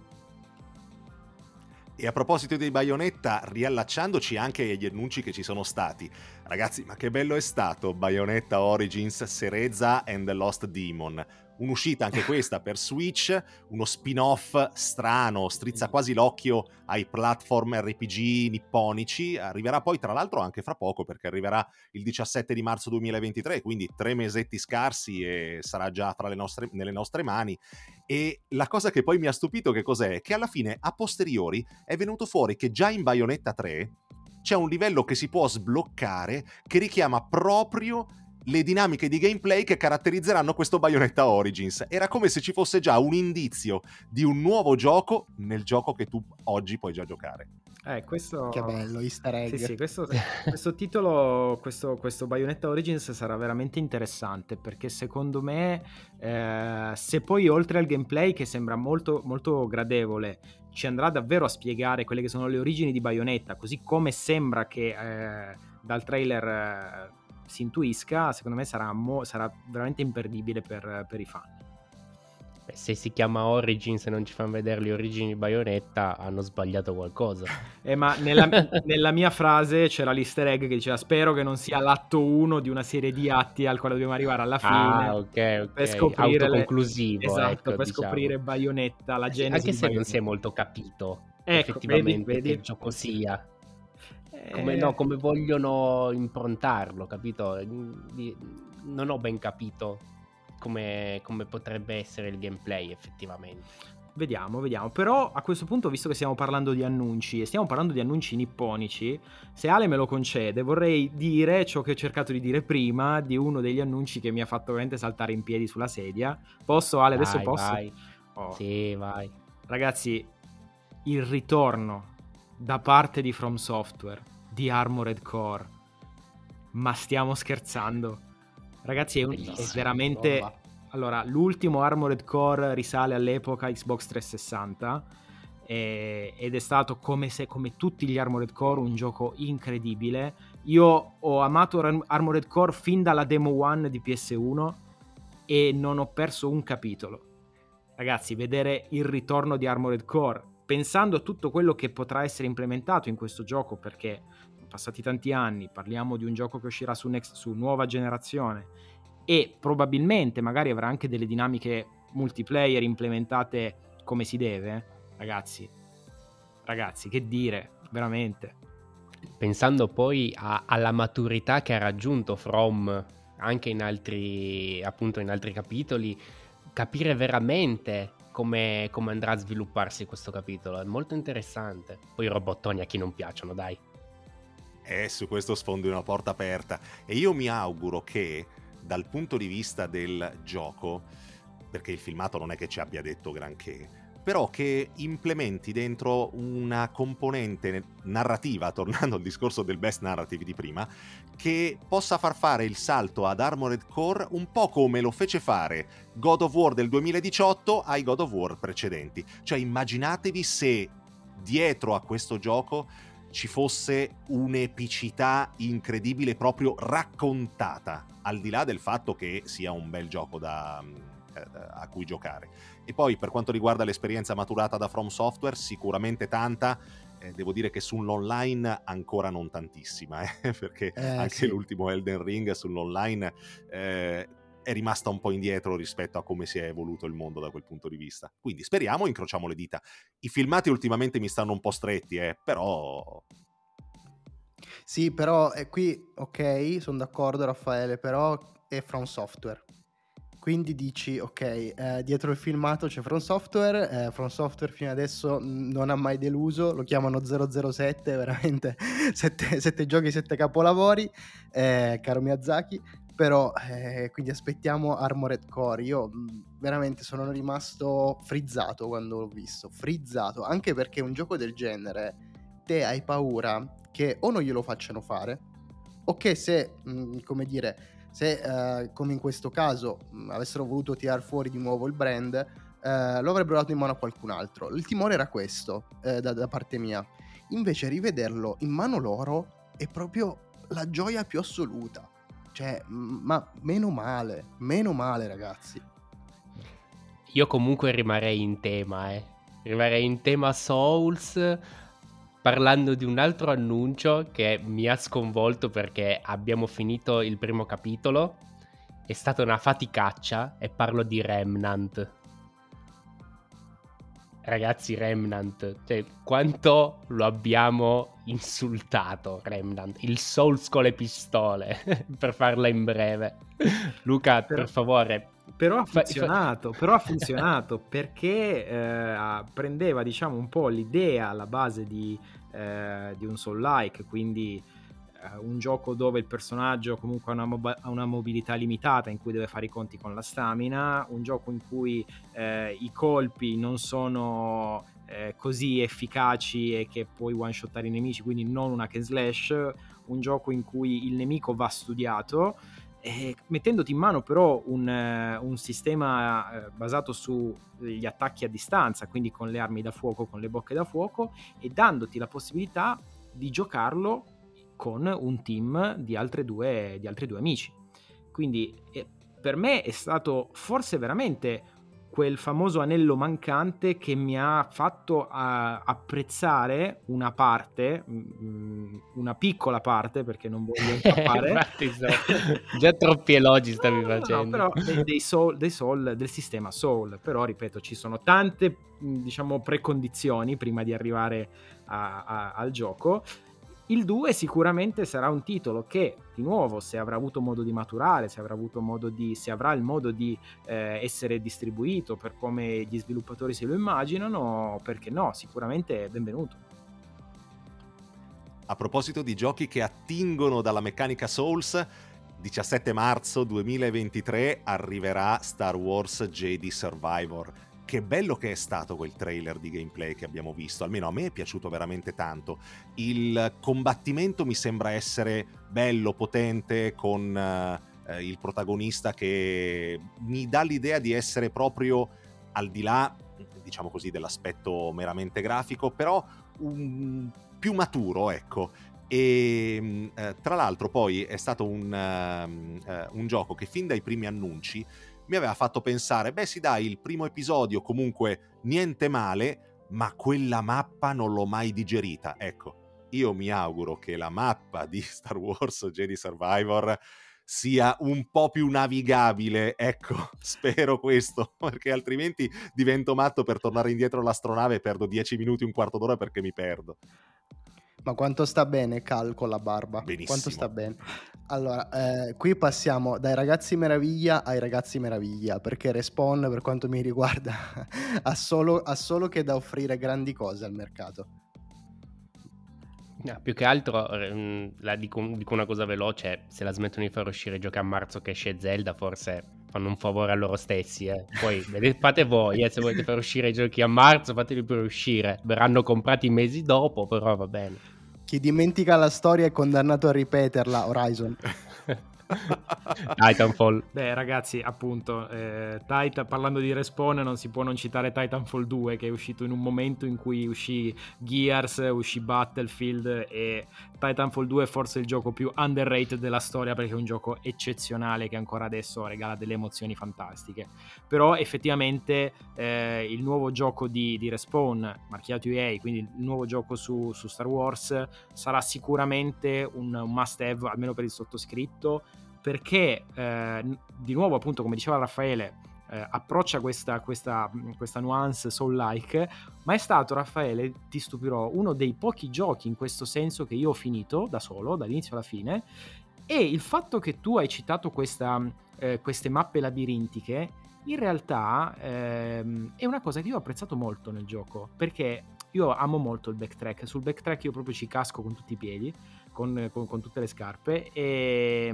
E a proposito di Bayonetta, riallacciandoci anche agli annunci che ci sono stati, ragazzi, ma che bello è stato Bayonetta Origins Sereza and the Lost Demon un'uscita anche questa per Switch, uno spin-off strano, strizza quasi l'occhio ai platform RPG nipponici, arriverà poi tra l'altro anche fra poco perché arriverà il 17 di marzo 2023, quindi tre mesetti scarsi e sarà già le nostre, nelle nostre mani. E la cosa che poi mi ha stupito che cos'è? Che alla fine a posteriori è venuto fuori che già in Bayonetta 3 c'è un livello che si può sbloccare che richiama proprio le dinamiche di gameplay che caratterizzeranno questo Bayonetta Origins. Era come se ci fosse già un indizio di un nuovo gioco nel gioco che tu oggi puoi già giocare. Eh, questo... Che bello, easter egg. Sì, sì, questo, questo titolo, questo, questo Bayonetta Origins sarà veramente interessante perché secondo me eh, se poi oltre al gameplay che sembra molto, molto gradevole ci andrà davvero a spiegare quelle che sono le origini di Bayonetta, così come sembra che eh, dal trailer eh, si intuisca, secondo me sarà, mo- sarà veramente imperdibile per, per i fan. Beh, se si chiama Origins e non ci fanno vedere le origini di Bayonetta, hanno sbagliato qualcosa. Eh, ma nella, nella, mia frase c'era l'easter egg che diceva spero che non sia l'atto 1 di una serie di atti al quale dobbiamo arrivare alla fine. Ah, ok, ok. Per scoprire Autoconclusivo. Le... Esatto, ecco, per diciamo. scoprire Bayonetta, la genesi Anche se non si è molto capito ecco, effettivamente vedi, vedi. che gioco sia. Come, Eh, no, come vogliono improntarlo, capito? Non ho ben capito come, come potrebbe essere il gameplay effettivamente. Vediamo, vediamo. Però a questo punto, visto che stiamo parlando di annunci e stiamo parlando di annunci nipponici, se Ale me lo concede, vorrei dire ciò che ho cercato di dire prima di uno degli annunci che mi ha fatto veramente saltare in piedi sulla sedia. Posso, Ale? Adesso Vai, posso? vai. Oh. Sì, vai. Ragazzi, il ritorno da parte di From Software di Armored Core. Ma stiamo scherzando? Ragazzi, è, un- è veramente. roba. Allora, l'ultimo Armored Core risale all'epoca Xbox 360 e- ed è stato come se, come tutti gli Armored Core, un gioco incredibile. Io ho amato Ar- Armored Core fin dalla demo 1 di PS1 e non ho perso un capitolo. Ragazzi, vedere il ritorno di Armored Core, pensando a tutto quello che potrà essere implementato in questo gioco, perché passati tanti anni, parliamo di un gioco che uscirà su, next- su nuova generazione e probabilmente magari avrà anche delle dinamiche multiplayer implementate come si deve, ragazzi, ragazzi, che dire, veramente. Pensando poi a- alla maturità che ha raggiunto From anche in altri, appunto in altri capitoli, capire veramente come, come andrà a svilupparsi questo capitolo è molto interessante. Poi i robottoni a chi non piacciono, dai. E su questo sfondi una porta aperta. E io mi auguro che, dal punto di vista del gioco, perché il filmato non è che ci abbia detto granché, però che implementi dentro una componente narrativa, tornando al discorso del best narrative di prima, che possa far fare il salto ad Armored Core un po' come lo fece fare God of War del 2018 ai God of War precedenti. Cioè immaginatevi se dietro a questo gioco ci fosse un'epicità incredibile proprio raccontata, al di là del fatto che sia un bel gioco da, eh, a cui giocare. E poi per quanto riguarda l'esperienza maturata da From Software, sicuramente tanta, eh, devo dire che sull'online ancora non tantissima, eh, perché Eh, anche sì. l'ultimo Elden Ring sull'online eh, è rimasta un po' indietro rispetto a come si è evoluto il mondo da quel punto di vista. Quindi speriamo, incrociamo le dita. I filmati ultimamente mi stanno un po' stretti, eh, però Sì, però è qui, ok, sono d'accordo Raffaele, però è From Software. Quindi dici, ok, eh, dietro il filmato c'è From Software, eh, From Software fino adesso non ha mai deluso, lo chiamano 007, veramente 7 giochi, 7 capolavori, eh, caro Miyazaki, però eh, quindi aspettiamo Armored Core. Io mh, veramente sono rimasto frizzato quando l'ho visto, frizzato, anche perché un gioco del genere te hai paura che o non glielo facciano fare o che se, mh, come dire, se eh, come in questo caso mh, avessero voluto tirare fuori di nuovo il brand, eh, lo avrebbero dato in mano a qualcun altro. Il timore era questo eh, da, da parte mia. Invece rivederlo in mano loro è proprio la gioia più assoluta. Cioè, ma meno male, meno male ragazzi. Io comunque rimarrei in tema, eh. Rimarrei in tema Souls parlando di un altro annuncio che mi ha sconvolto perché abbiamo finito il primo capitolo. È stata una faticaccia e parlo di Remnant. Ragazzi, Remnant, cioè quanto lo abbiamo insultato, Remnant. Il Souls con le pistole, per farla in breve. Luca, Però- per favore, Però ha funzionato, però ha funzionato perché eh, prendeva diciamo un po' l'idea alla base di, eh, di un soul-like, quindi eh, un gioco dove il personaggio comunque ha una, mob- ha una mobilità limitata in cui deve fare i conti con la stamina, un gioco in cui eh, i colpi non sono eh, così efficaci e che puoi one-shottare i nemici, quindi non una and slash, un gioco in cui il nemico va studiato, eh, mettendoti in mano però un, eh, un sistema eh, basato sugli attacchi a distanza, quindi con le armi da fuoco, con le bocche da fuoco, e dandoti la possibilità di giocarlo con un team di, due, di altri due amici. Quindi eh, per me è stato forse veramente quel famoso anello mancante che mi ha fatto uh, apprezzare una parte, mh, una piccola parte, perché non voglio incappare. Infatti, già troppi elogi stavi no, facendo. No, però dei, dei, soul, dei soul, del sistema Soul, però ripeto, ci sono tante, diciamo, precondizioni prima di arrivare a, a, al gioco. Il 2 sicuramente sarà un titolo che, di nuovo, se avrà avuto modo di maturare, se avrà, di, se avrà il modo di eh, essere distribuito per come gli sviluppatori se lo immaginano, perché no, sicuramente è benvenuto. A proposito di giochi che attingono dalla meccanica Souls, 17 marzo 2023 arriverà Star Wars Jedi Survivor che bello che è stato quel trailer di gameplay che abbiamo visto, almeno a me è piaciuto veramente tanto. Il combattimento mi sembra essere bello, potente, con eh, il protagonista che mi dà l'idea di essere proprio al di là, diciamo così, dell'aspetto meramente grafico, però un, più maturo, ecco. E eh, tra l'altro poi è stato un, uh, un gioco che fin dai primi annunci mi aveva fatto pensare, beh sì dai, il primo episodio comunque niente male, ma quella mappa non l'ho mai digerita. Ecco, io mi auguro che la mappa di Star Wars Jedi Survivor sia un po' più navigabile, ecco, spero questo, perché altrimenti divento matto per tornare indietro all'astronave e perdo 10 minuti, un quarto d'ora perché mi perdo. Ma quanto sta bene Cal con la barba? Benissimo. Quanto sta bene? Allora, eh, qui passiamo dai ragazzi meraviglia ai ragazzi meraviglia, perché Respawn, per quanto mi riguarda, ha, solo, ha solo che da offrire grandi cose al mercato. No, più che altro, ehm, la dico, dico, una cosa veloce, se la smettono di far uscire giochi a marzo che esce Zelda, forse fanno un favore a loro stessi. Eh. Poi fate voi, eh, se volete far uscire i giochi a marzo, fateli pure uscire. Verranno comprati mesi dopo, però va bene. Chi dimentica la storia è condannato a ripeterla, Horizon. Titanfall. Beh, ragazzi, appunto, eh, Titan, parlando di respawn, non si può non citare Titanfall 2, che è uscito in un momento in cui uscì Gears, uscì Battlefield e Titanfall 2 è forse il gioco più underrated della storia perché è un gioco eccezionale che ancora adesso regala delle emozioni fantastiche. Però effettivamente eh, il nuovo gioco di, di, Respawn, marchiato EA, quindi il nuovo gioco su, su Star Wars, sarà sicuramente un, un must have, almeno per il sottoscritto, perché eh, di nuovo appunto come diceva Raffaele eh, approccia questa, questa, questa nuance soul-like, ma è stato, Raffaele, ti stupirò, uno dei pochi giochi in questo senso che io ho finito da solo, dall'inizio alla fine, e il fatto che tu hai citato questa, eh, queste mappe labirintiche, in realtà ehm, è una cosa che io ho apprezzato molto nel gioco, perché io amo molto il backtrack, sul backtrack io proprio ci casco con tutti i piedi, con, con, con tutte le scarpe, e,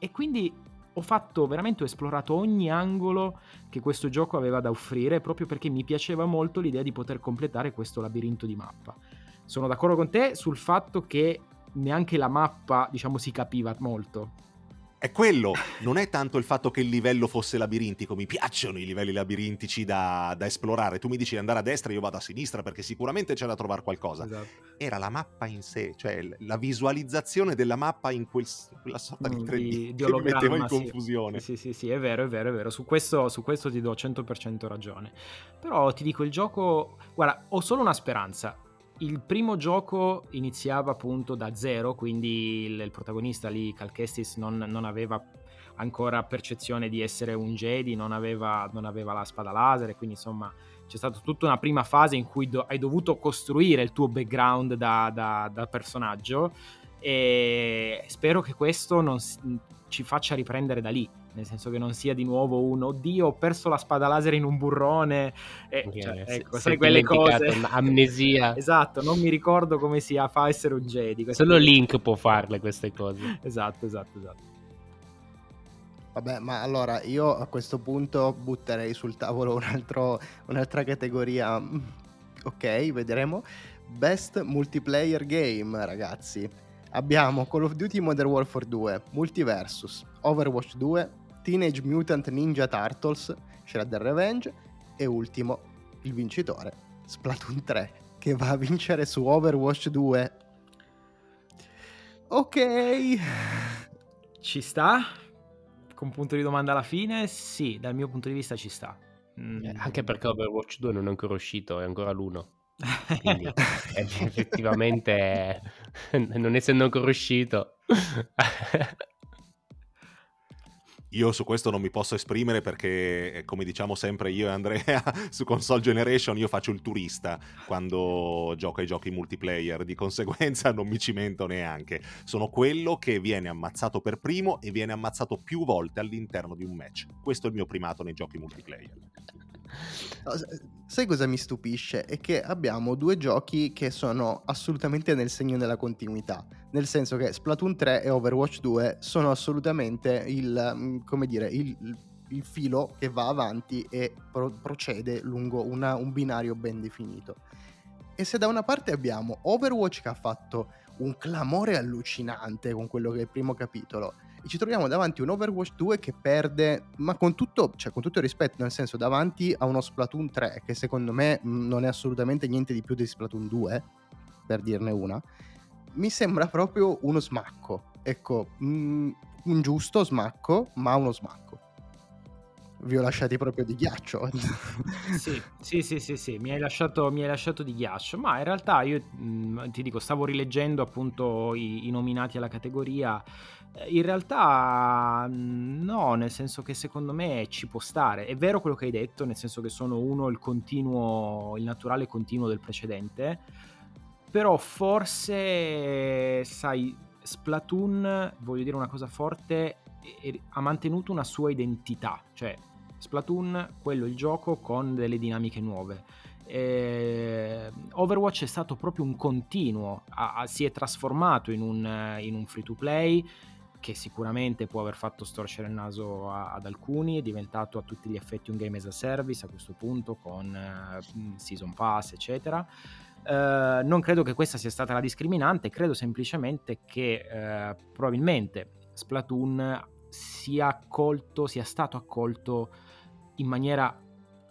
e quindi ho fatto veramente, ho esplorato ogni angolo che questo gioco aveva da offrire proprio perché mi piaceva molto l'idea di poter completare questo labirinto di mappa. Sono d'accordo con te sul fatto che neanche la mappa, diciamo, si capiva molto è quello, non è tanto il fatto che il livello fosse labirintico, mi piacciono i livelli labirintici da, da esplorare, tu mi dici di andare a destra, io vado a sinistra perché sicuramente c'è da trovare qualcosa. Esatto. Era la mappa in sé, cioè la visualizzazione della mappa in quel, quella sorta di 3D mm, di, che mi metteva in confusione. Sì, sì, sì, è vero, è vero, è vero, su questo, su questo ti do 100% ragione. Però ti dico, il gioco, guarda, ho solo una speranza, il primo gioco iniziava appunto da zero, quindi il, il protagonista lì, Cal Kestis, non, non, aveva ancora percezione di essere un Jedi, non aveva, non aveva la spada laser, quindi insomma c'è stata tutta una prima fase in cui do, hai dovuto costruire il tuo background da, da, da personaggio e spero che questo non, ci faccia riprendere da lì nel senso che non sia di nuovo un oddio ho perso la spada laser in un burrone e, okay, cioè, ecco, sai quelle cose amnesia esatto non mi ricordo come si fa essere un Jedi solo Link può farle queste cose esatto esatto esatto Vabbè, ma allora io a questo punto butterei sul tavolo un altro, un'altra categoria. Mm, ok, vedremo. Best multiplayer game, ragazzi. Abbiamo Call of Duty Modern Warfare 2, Multiversus, Overwatch 2, Teenage Mutant Ninja Turtles, Shredder Revenge e ultimo, il vincitore, Splatoon 3, che va a vincere su Overwatch 2. Ok. Ci sta? Con punto di domanda alla fine? Sì, dal mio punto di vista ci sta. Mm. Eh, anche perché Overwatch 2 non è ancora uscito, è ancora l'1. Quindi eh, effettivamente non essendo ancora uscito io su questo non mi posso esprimere perché, eh, come diciamo sempre io e Andrea, su Console Generation io faccio il turista quando gioco ai giochi multiplayer, di conseguenza non mi cimento neanche. Sono quello che viene ammazzato per primo e viene ammazzato più volte all'interno di un match. Questo è il mio primato nei giochi multiplayer. Sai cosa mi stupisce? È che abbiamo due giochi che sono assolutamente nel segno della continuità. Nel senso che Splatoon 3 e Overwatch 2 sono assolutamente il, mm, come dire, il, il filo che va avanti e pro- procede lungo una, un binario ben definito. E se da una parte abbiamo Overwatch che ha fatto un clamore allucinante con quello che è il primo capitolo, e ci troviamo davanti a un Overwatch 2 che perde, ma con tutto, cioè, con tutto il rispetto, nel senso davanti a uno Splatoon 3 che secondo me mh, non è assolutamente niente di più di Splatoon 2, per dirne una, mi sembra proprio uno smacco. Ecco, mh, un giusto smacco, ma uno smacco vi ho lasciati proprio di ghiaccio. sì, sì, sì, sì, sì. Mi, hai lasciato, mi hai lasciato di ghiaccio, ma in realtà io mh, ti dico, stavo rileggendo appunto i, i nominati alla categoria in realtà no, nel senso che secondo me ci può stare. È vero quello che hai detto, nel senso che sono uno il continuo, il naturale continuo del precedente, però forse, sai, Splatoon, voglio dire una cosa forte, ha mantenuto una sua identità, cioè Splatoon, quello il gioco con delle dinamiche nuove. Eh, Overwatch è stato proprio un continuo, a, a, si è trasformato in un, un free to play, che sicuramente può aver fatto storcere il naso a, ad alcuni, è diventato a tutti gli effetti un game as a service a questo punto con uh, Season Pass, eccetera. Uh, non credo che questa sia stata la discriminante, credo semplicemente che uh, probabilmente Splatoon sia accolto, sia stato accolto in maniera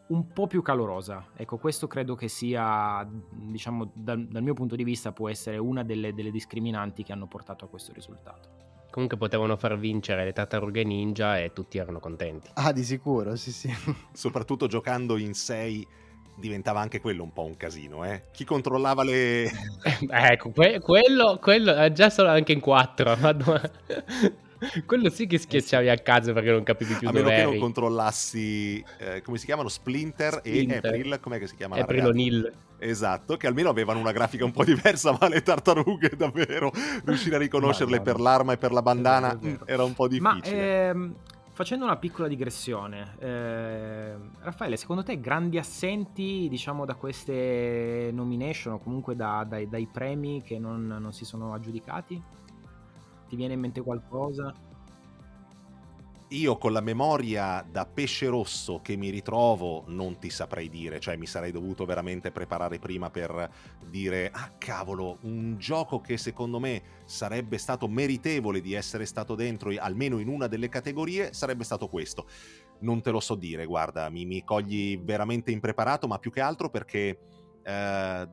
un po' più calorosa. Ecco, questo credo che sia, diciamo, dal, dal mio punto di vista, può essere una delle, delle discriminanti che hanno portato a questo risultato. Comunque potevano far vincere le tartarughe ninja e tutti erano contenti. Ah, di sicuro, sì, sì. Soprattutto giocando in 6 diventava anche quello un po' un casino, eh? Chi controllava le... ecco, que- quello, quello, eh, già solo anche in 4, Quello sì che schiacciavi a caso perché non capivi più a dove eri. A meno che non controllassi, eh, come si chiamano, Splinter, Splinter, e April, com'è che si chiama? April O'Neill. Esatto, che almeno avevano una grafica un po' diversa, ma le tartarughe davvero, riuscire a riconoscerle per l'arma e per la bandana vero. era un po' difficile. Ma, ehm, facendo una piccola digressione, eh, Raffaele, secondo te grandi assenti, diciamo, da queste nomination o comunque da, dai, dai, premi che non, non si sono aggiudicati? Ti viene in mente qualcosa? Io con la memoria da pesce rosso che mi ritrovo non ti saprei dire, cioè mi sarei dovuto veramente preparare prima per dire ah cavolo, un gioco che secondo me sarebbe stato meritevole di essere stato dentro almeno in una delle categorie sarebbe stato questo. Non te lo so dire, guarda, mi, mi cogli veramente impreparato, ma più che altro perché eh,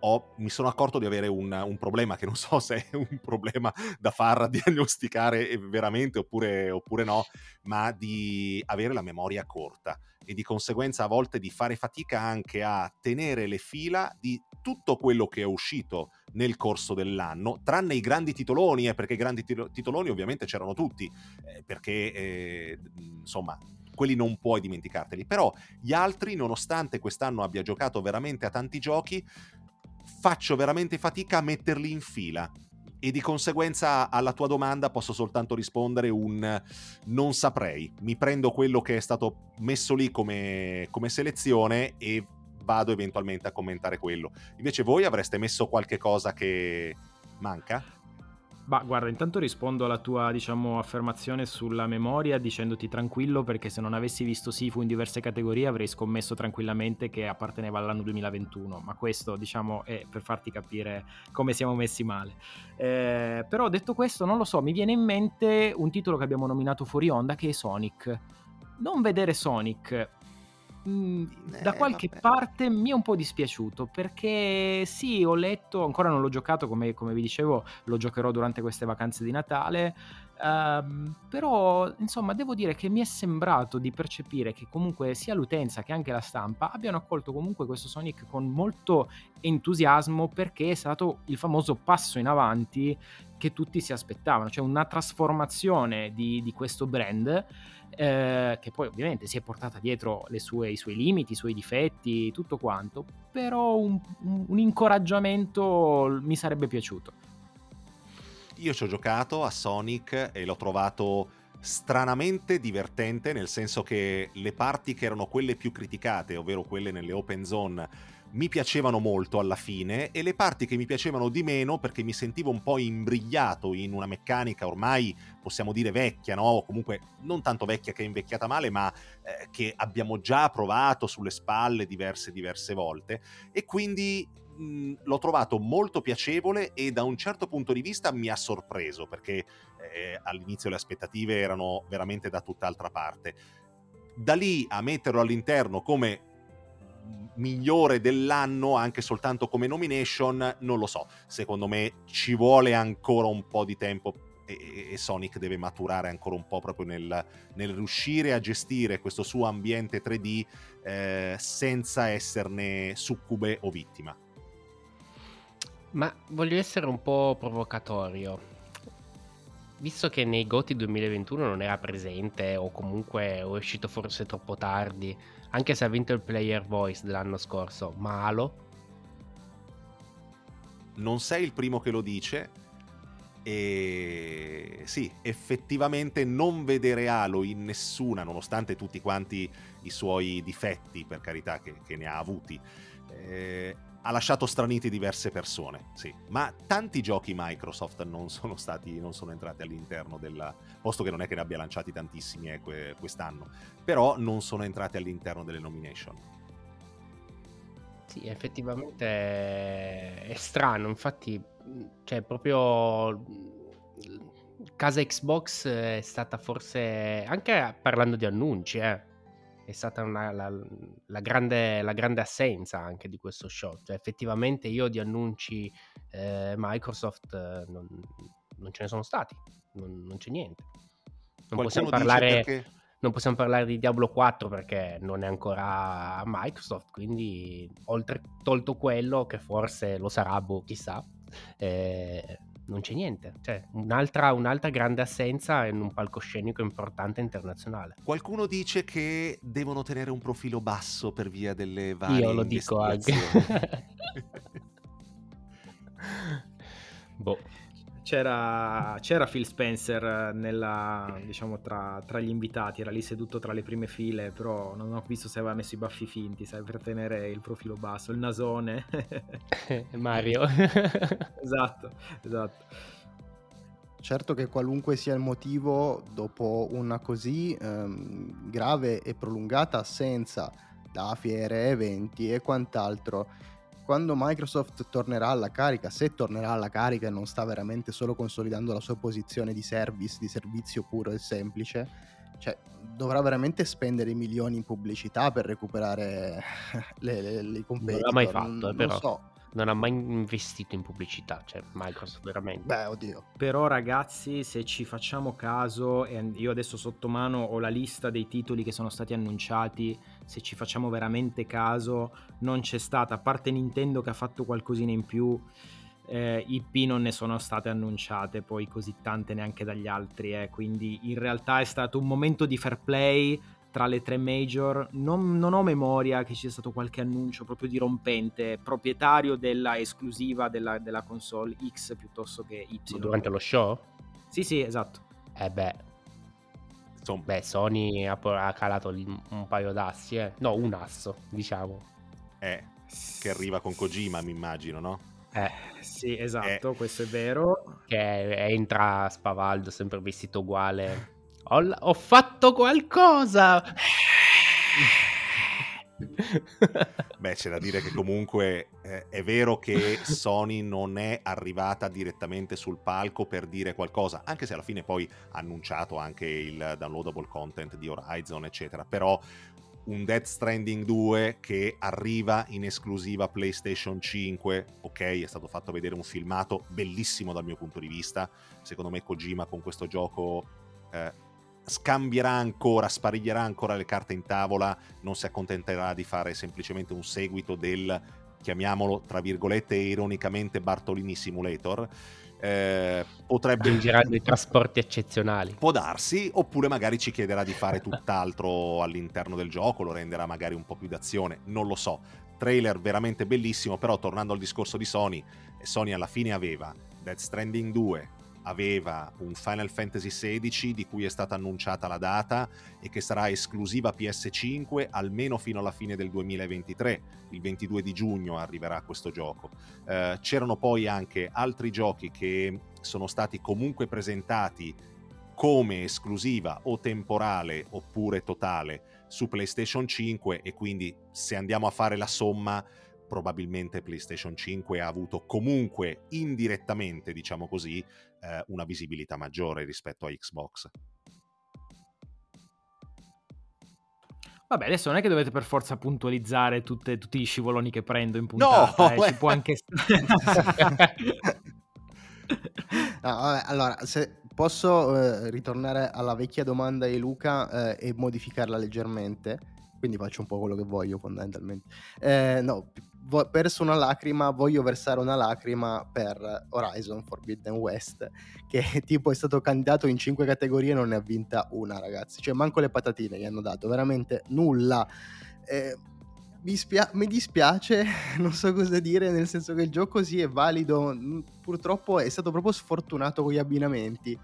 ho, mi sono accorto di avere un, un, problema che non so se è un problema da far diagnosticare veramente oppure, oppure no, ma di avere la memoria corta e di conseguenza a volte di fare fatica anche a tenere le fila di tutto quello che è uscito nel corso dell'anno, tranne i grandi titoloni, eh, perché i grandi titoloni ovviamente c'erano tutti, eh, perché eh, insomma quelli non puoi dimenticarteli, però gli altri, nonostante quest'anno abbia giocato veramente a tanti giochi, faccio veramente fatica a metterli in fila e di conseguenza alla tua domanda posso soltanto rispondere un non saprei. Mi prendo quello che è stato messo lì come, come, selezione e vado eventualmente a commentare quello. Invece voi avreste messo qualche cosa che manca? Bah, guarda, intanto rispondo alla tua, diciamo, affermazione sulla memoria dicendoti tranquillo perché se non avessi visto Sifu in diverse categorie avrei scommesso tranquillamente che apparteneva all'anno 2021, ma questo, diciamo, è per farti capire come siamo messi male. Eh, però detto questo, non lo so, mi viene in mente un titolo che abbiamo nominato fuori onda che è Sonic. Non vedere Sonic Mm, da Eh, qualche vabbè. parte mi è un po' dispiaciuto perché sì, ho letto, ancora non l'ho giocato, come, come vi dicevo, lo giocherò durante queste vacanze di Natale. ehm, però, insomma, devo dire che mi è sembrato di percepire che comunque sia l'utenza che anche la stampa abbiano accolto comunque questo Sonic con molto entusiasmo perché è stato il famoso passo in avanti che tutti si aspettavano, cioè una trasformazione di, di questo brand eh, che poi ovviamente si è portata dietro sue- i suoi limiti, i suoi difetti, tutto quanto, però un- un incoraggiamento mi sarebbe piaciuto. Io ci ho giocato a Sonic e l'ho trovato stranamente divertente, nel senso che le parti che erano quelle più criticate, ovvero quelle nelle open zone, mi piacevano molto alla fine e le parti che mi piacevano di meno perché mi sentivo un po' imbrigliato in una meccanica ormai possiamo dire vecchia, no? O comunque non tanto vecchia che è invecchiata male, ma eh, che abbiamo già provato sulle spalle diverse diverse volte e quindi mh, l'ho trovato molto piacevole e da un certo punto di vista mi ha sorpreso perché eh, all'inizio le aspettative erano veramente da tutt'altra parte. Da lì a metterlo all'interno come migliore dell'anno anche soltanto come nomination non lo so secondo me ci vuole ancora un po' di tempo e, e Sonic deve maturare ancora un po' proprio nel, nel riuscire a gestire questo suo ambiente 3D eh, senza esserne succube o vittima Ma voglio essere un po' provocatorio. Visto che nei GOTY 2021 non era presente o comunque è uscito forse troppo tardi, anche se ha vinto il Player Voice dell'anno scorso, ma Halo? non sei il primo che lo dice e sì, effettivamente non vedere Halo in nessuna, nonostante tutti quanti i suoi difetti, per carità, che, che ne ha avuti, eh, ha lasciato straniti diverse persone, sì. Ma tanti giochi Microsoft non sono stati, non sono entrati all'interno del... posto che non è che ne abbia lanciati tantissimi eh, que- quest'anno, però non sono entrati all'interno delle nomination. Sì, effettivamente è strano, infatti, cioè proprio casa Xbox è stata forse, anche parlando di annunci, eh, è stata una- la, la grande, la grande assenza anche di questo show. Cioè, effettivamente io di annunci eh, Microsoft non, non ce ne sono stati, non, non c'è niente. Non possiamo parlare perché... non possiamo parlare di Diablo 4 perché non è ancora a Microsoft, quindi oltre tolto quello che forse lo sarà, boh, chissà, eh, non c'è niente. Cioè, un'altra, un'altra grande assenza in un palcoscenico importante internazionale. Qualcuno dice che devono tenere un profilo basso per via delle varie Io lo dico anche. boh. C'era, c'era Phil Spencer nella, diciamo, tra, tra gli invitati, era lì seduto tra le prime file, però non ho visto se aveva messo i baffi finti, sai, per tenere il profilo basso, il nasone. Mario. esatto, esatto. Certo che qualunque sia il motivo, dopo una così ehm, grave e prolungata assenza da fiere, eventi e quant'altro, quando Microsoft tornerà alla carica, se tornerà alla carica e non sta veramente solo consolidando la sua posizione di service, di servizio puro e semplice, cioè dovrà veramente spendere milioni in pubblicità per recuperare le, le, le competitor. mai fatto, non, eh, non però. so. Non ha mai investito in pubblicità, cioè Microsoft veramente. Beh, oddio. Però ragazzi, se ci facciamo caso, e io adesso sotto mano ho la lista dei titoli che sono stati annunciati, se ci facciamo veramente caso, non c'è stata, a parte Nintendo che ha fatto qualcosina in più, eh, IP non ne sono state annunciate poi così tante neanche dagli altri, eh, quindi in realtà è stato un momento di fair play tra le tre major, non, non ho memoria che ci sia stato qualche annuncio proprio dirompente, proprietario della esclusiva della, della console X piuttosto che Y. Durante lo show? Sì, sì, esatto. Eh beh, Insomma, beh, Sony ha, ha calato un paio d'assi, eh. No, un asso, diciamo. eh, che arriva con Kojima, mi immagino, no? Eh, sì, esatto, questo è vero. che entra spavaldo, sempre vestito uguale. Ho, ho fatto qualcosa! Beh, c'è da dire che comunque eh, è vero che Sony non è arrivata direttamente sul palco per dire qualcosa, anche se alla fine poi ha annunciato anche il downloadable content di Horizon, eccetera. Però un Death Stranding 2 che arriva in esclusiva PlayStation 5, ok, è stato fatto vedere un filmato bellissimo dal mio punto di vista. Secondo me Kojima con questo gioco eh, scambierà ancora, spariglierà ancora le carte in tavola, non si accontenterà di fare semplicemente un seguito del, chiamiamolo tra virgolette ironicamente, Bartolini Simulator. Eh, potrebbe girare dei trasporti eccezionali. Può darsi, oppure magari ci chiederà di fare tutt'altro all'interno del gioco, lo renderà magari un po' più d'azione, non lo so. Trailer veramente bellissimo, però tornando al discorso di Sony, Sony alla fine aveva Dead Stranding 2, aveva un Final Fantasy XVI di cui è stata annunciata la data e che sarà esclusiva PS5 almeno fino alla fine del 2023. Il 22 di giugno arriverà questo gioco. Eh, c'erano poi anche altri giochi che sono stati comunque presentati come esclusiva o temporale oppure totale su PlayStation 5 e quindi se andiamo a fare la somma probabilmente PlayStation 5 ha avuto comunque indirettamente, diciamo così, eh, una visibilità maggiore rispetto a Xbox. Vabbè, adesso non è che dovete per forza puntualizzare tutte, tutti gli scivoloni che prendo in puntata, no, eh, ci può anche no, vabbè, allora, se posso eh, ritornare alla vecchia domanda di Luca eh, e modificarla leggermente, quindi faccio un po' quello che voglio fondamentalmente. Eh, no, vo- perso una lacrima, voglio versare una lacrima per Horizon Forbidden West, che tipo è stato candidato in cinque categorie e non ne ha vinta una, ragazzi. Cioè, manco le patatine gli hanno dato, veramente nulla. Eh, mi, spia- mi, dispiace, non so cosa dire, nel senso che il gioco sì è valido, purtroppo è stato proprio sfortunato con gli abbinamenti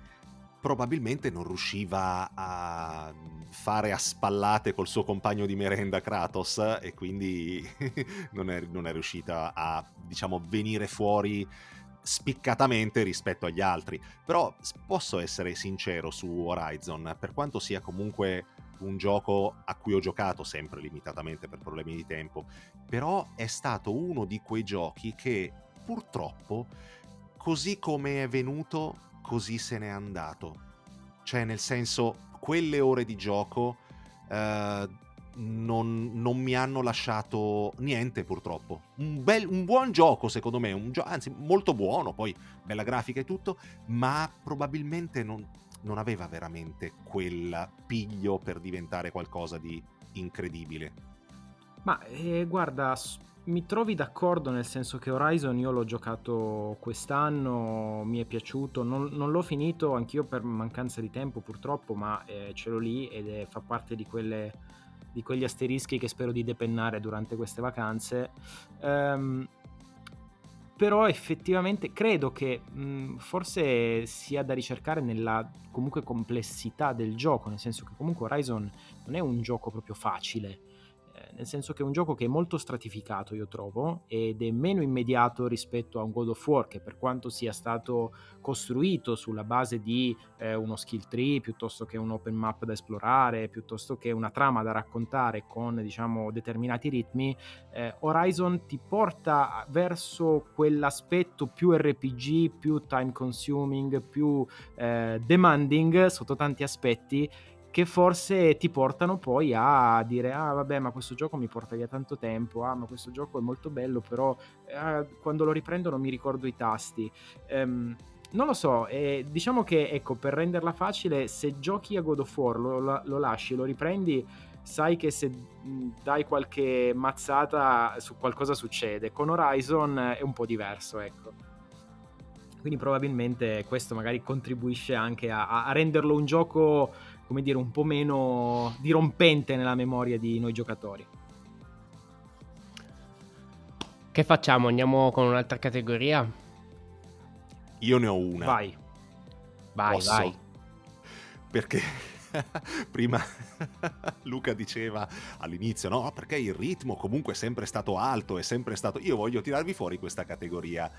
probabilmente non riusciva a fare a spallate col suo compagno di merenda Kratos e quindi non, è, non è riuscita a, diciamo, venire fuori spiccatamente rispetto agli altri. Però posso essere sincero su Horizon, per quanto sia comunque un gioco a cui ho giocato sempre limitatamente per problemi di tempo, però è stato uno di quei giochi che purtroppo, così come è venuto, così se n'è andato. Cioè, nel senso, quelle ore di gioco eh, non, non, mi hanno lasciato niente purtroppo. Un, bel, un buon gioco secondo me, gio- anzi molto buono, poi bella grafica e tutto, ma probabilmente non, non aveva veramente quel piglio per diventare qualcosa di incredibile. Ma eh, guarda, mi trovi d'accordo nel senso che Horizon io l'ho giocato quest'anno, mi è piaciuto, non, non l'ho finito anch'io per mancanza di tempo purtroppo, ma eh, ce l'ho lì ed è, fa parte di, quelle, di, quegli asterischi che spero di depennare durante queste vacanze. Um, però effettivamente credo che mh, forse sia da ricercare nella comunque complessità del gioco, nel senso che comunque Horizon non è un gioco proprio facile nel senso che è un gioco che è molto stratificato, io trovo, ed è meno immediato rispetto a un God of War, che per quanto sia stato costruito sulla base di eh, uno skill tree, piuttosto che un open map da esplorare, piuttosto che una trama da raccontare con, diciamo, determinati ritmi, eh, Horizon ti porta verso quell'aspetto più RPG, più time consuming, più eh, demanding sotto tanti aspetti che forse ti portano poi a dire ah vabbè ma questo gioco mi porta via tanto tempo, ah ma questo gioco è molto bello però eh, quando lo riprendo non mi ricordo i tasti. Um, non lo so, eh, diciamo che ecco per renderla facile se giochi a God of War lo, lo lasci, lo riprendi sai che se dai qualche mazzata su qualcosa succede. Con Horizon è un po' diverso, ecco. Quindi probabilmente questo magari contribuisce anche a, a renderlo un gioco come dire, un po' meno dirompente nella memoria di noi giocatori. Che facciamo? Andiamo con un'altra categoria? Io ne ho una. Vai. Vai, Posso? vai. Perché prima Luca diceva all'inizio, no, perché il ritmo comunque è sempre stato alto, è sempre stato... Io voglio tirarvi fuori questa categoria.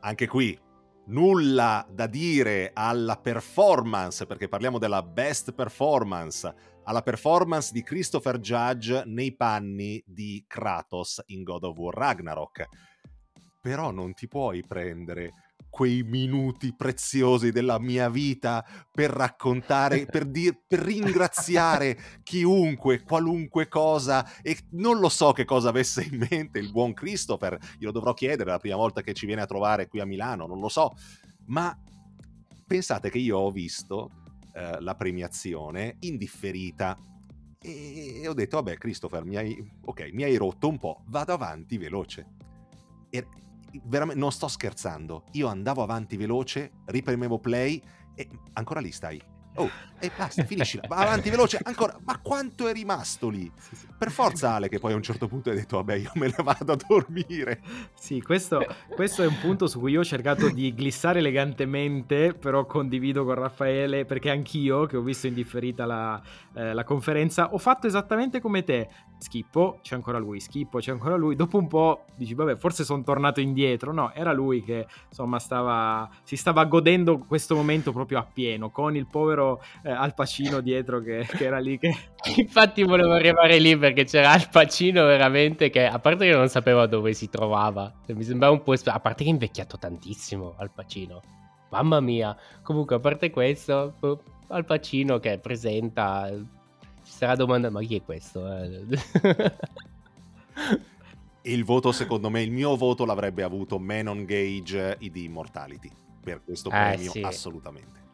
Anche qui, nulla da dire alla performance, perché parliamo della best performance, alla performance di Christopher Judge nei panni di Kratos in God of War Ragnarok. Però non ti puoi prendere quei minuti preziosi della mia vita per raccontare, per, dir, per ringraziare chiunque, qualunque cosa. E non lo so che cosa avesse in mente il buon Christopher, glielo dovrò chiedere la prima volta che ci viene a trovare qui a Milano, non lo so, ma pensate che io ho visto eh, la premiazione indifferita. E ho detto vabbè Christopher mi hai, okay, mi hai rotto un po', vado avanti veloce. E veramente non sto scherzando. Io andavo avanti veloce, ripremevo play e ancora lì stai. Oh, e basta, finisci. Va avanti veloce, ancora. Ma quanto è rimasto lì? Sì, sì. Per forza Ale che poi a un certo punto hai detto, vabbè, io me ne vado a dormire. Sì, questo, questo è un punto su cui io ho cercato di glissare elegantemente, però condivido con Raffaele, perché anch'io, che ho visto indifferita la, eh, la conferenza, ho fatto esattamente come te. Schippo, c'è ancora lui, schippo, c'è ancora lui. Dopo un po' dici, vabbè, forse sono tornato indietro. No, era lui che, insomma, stava, si stava godendo questo momento proprio appieno, con il povero eh, Al Pacino dietro che, che, era lì che... Infatti volevo arrivare lì perché c'era Al Pacino veramente che, a parte che non sapeva dove si trovava, mi sembrava un po'... a parte che è invecchiato tantissimo Al Pacino. Mamma mia. Comunque, a parte questo, boh, Al Pacino che presenta... Ci sarà domanda, ma chi è questo? il voto, secondo me, il mio voto l'avrebbe avuto Menon Gage di Immortality per questo eh, premio, sì. assolutamente.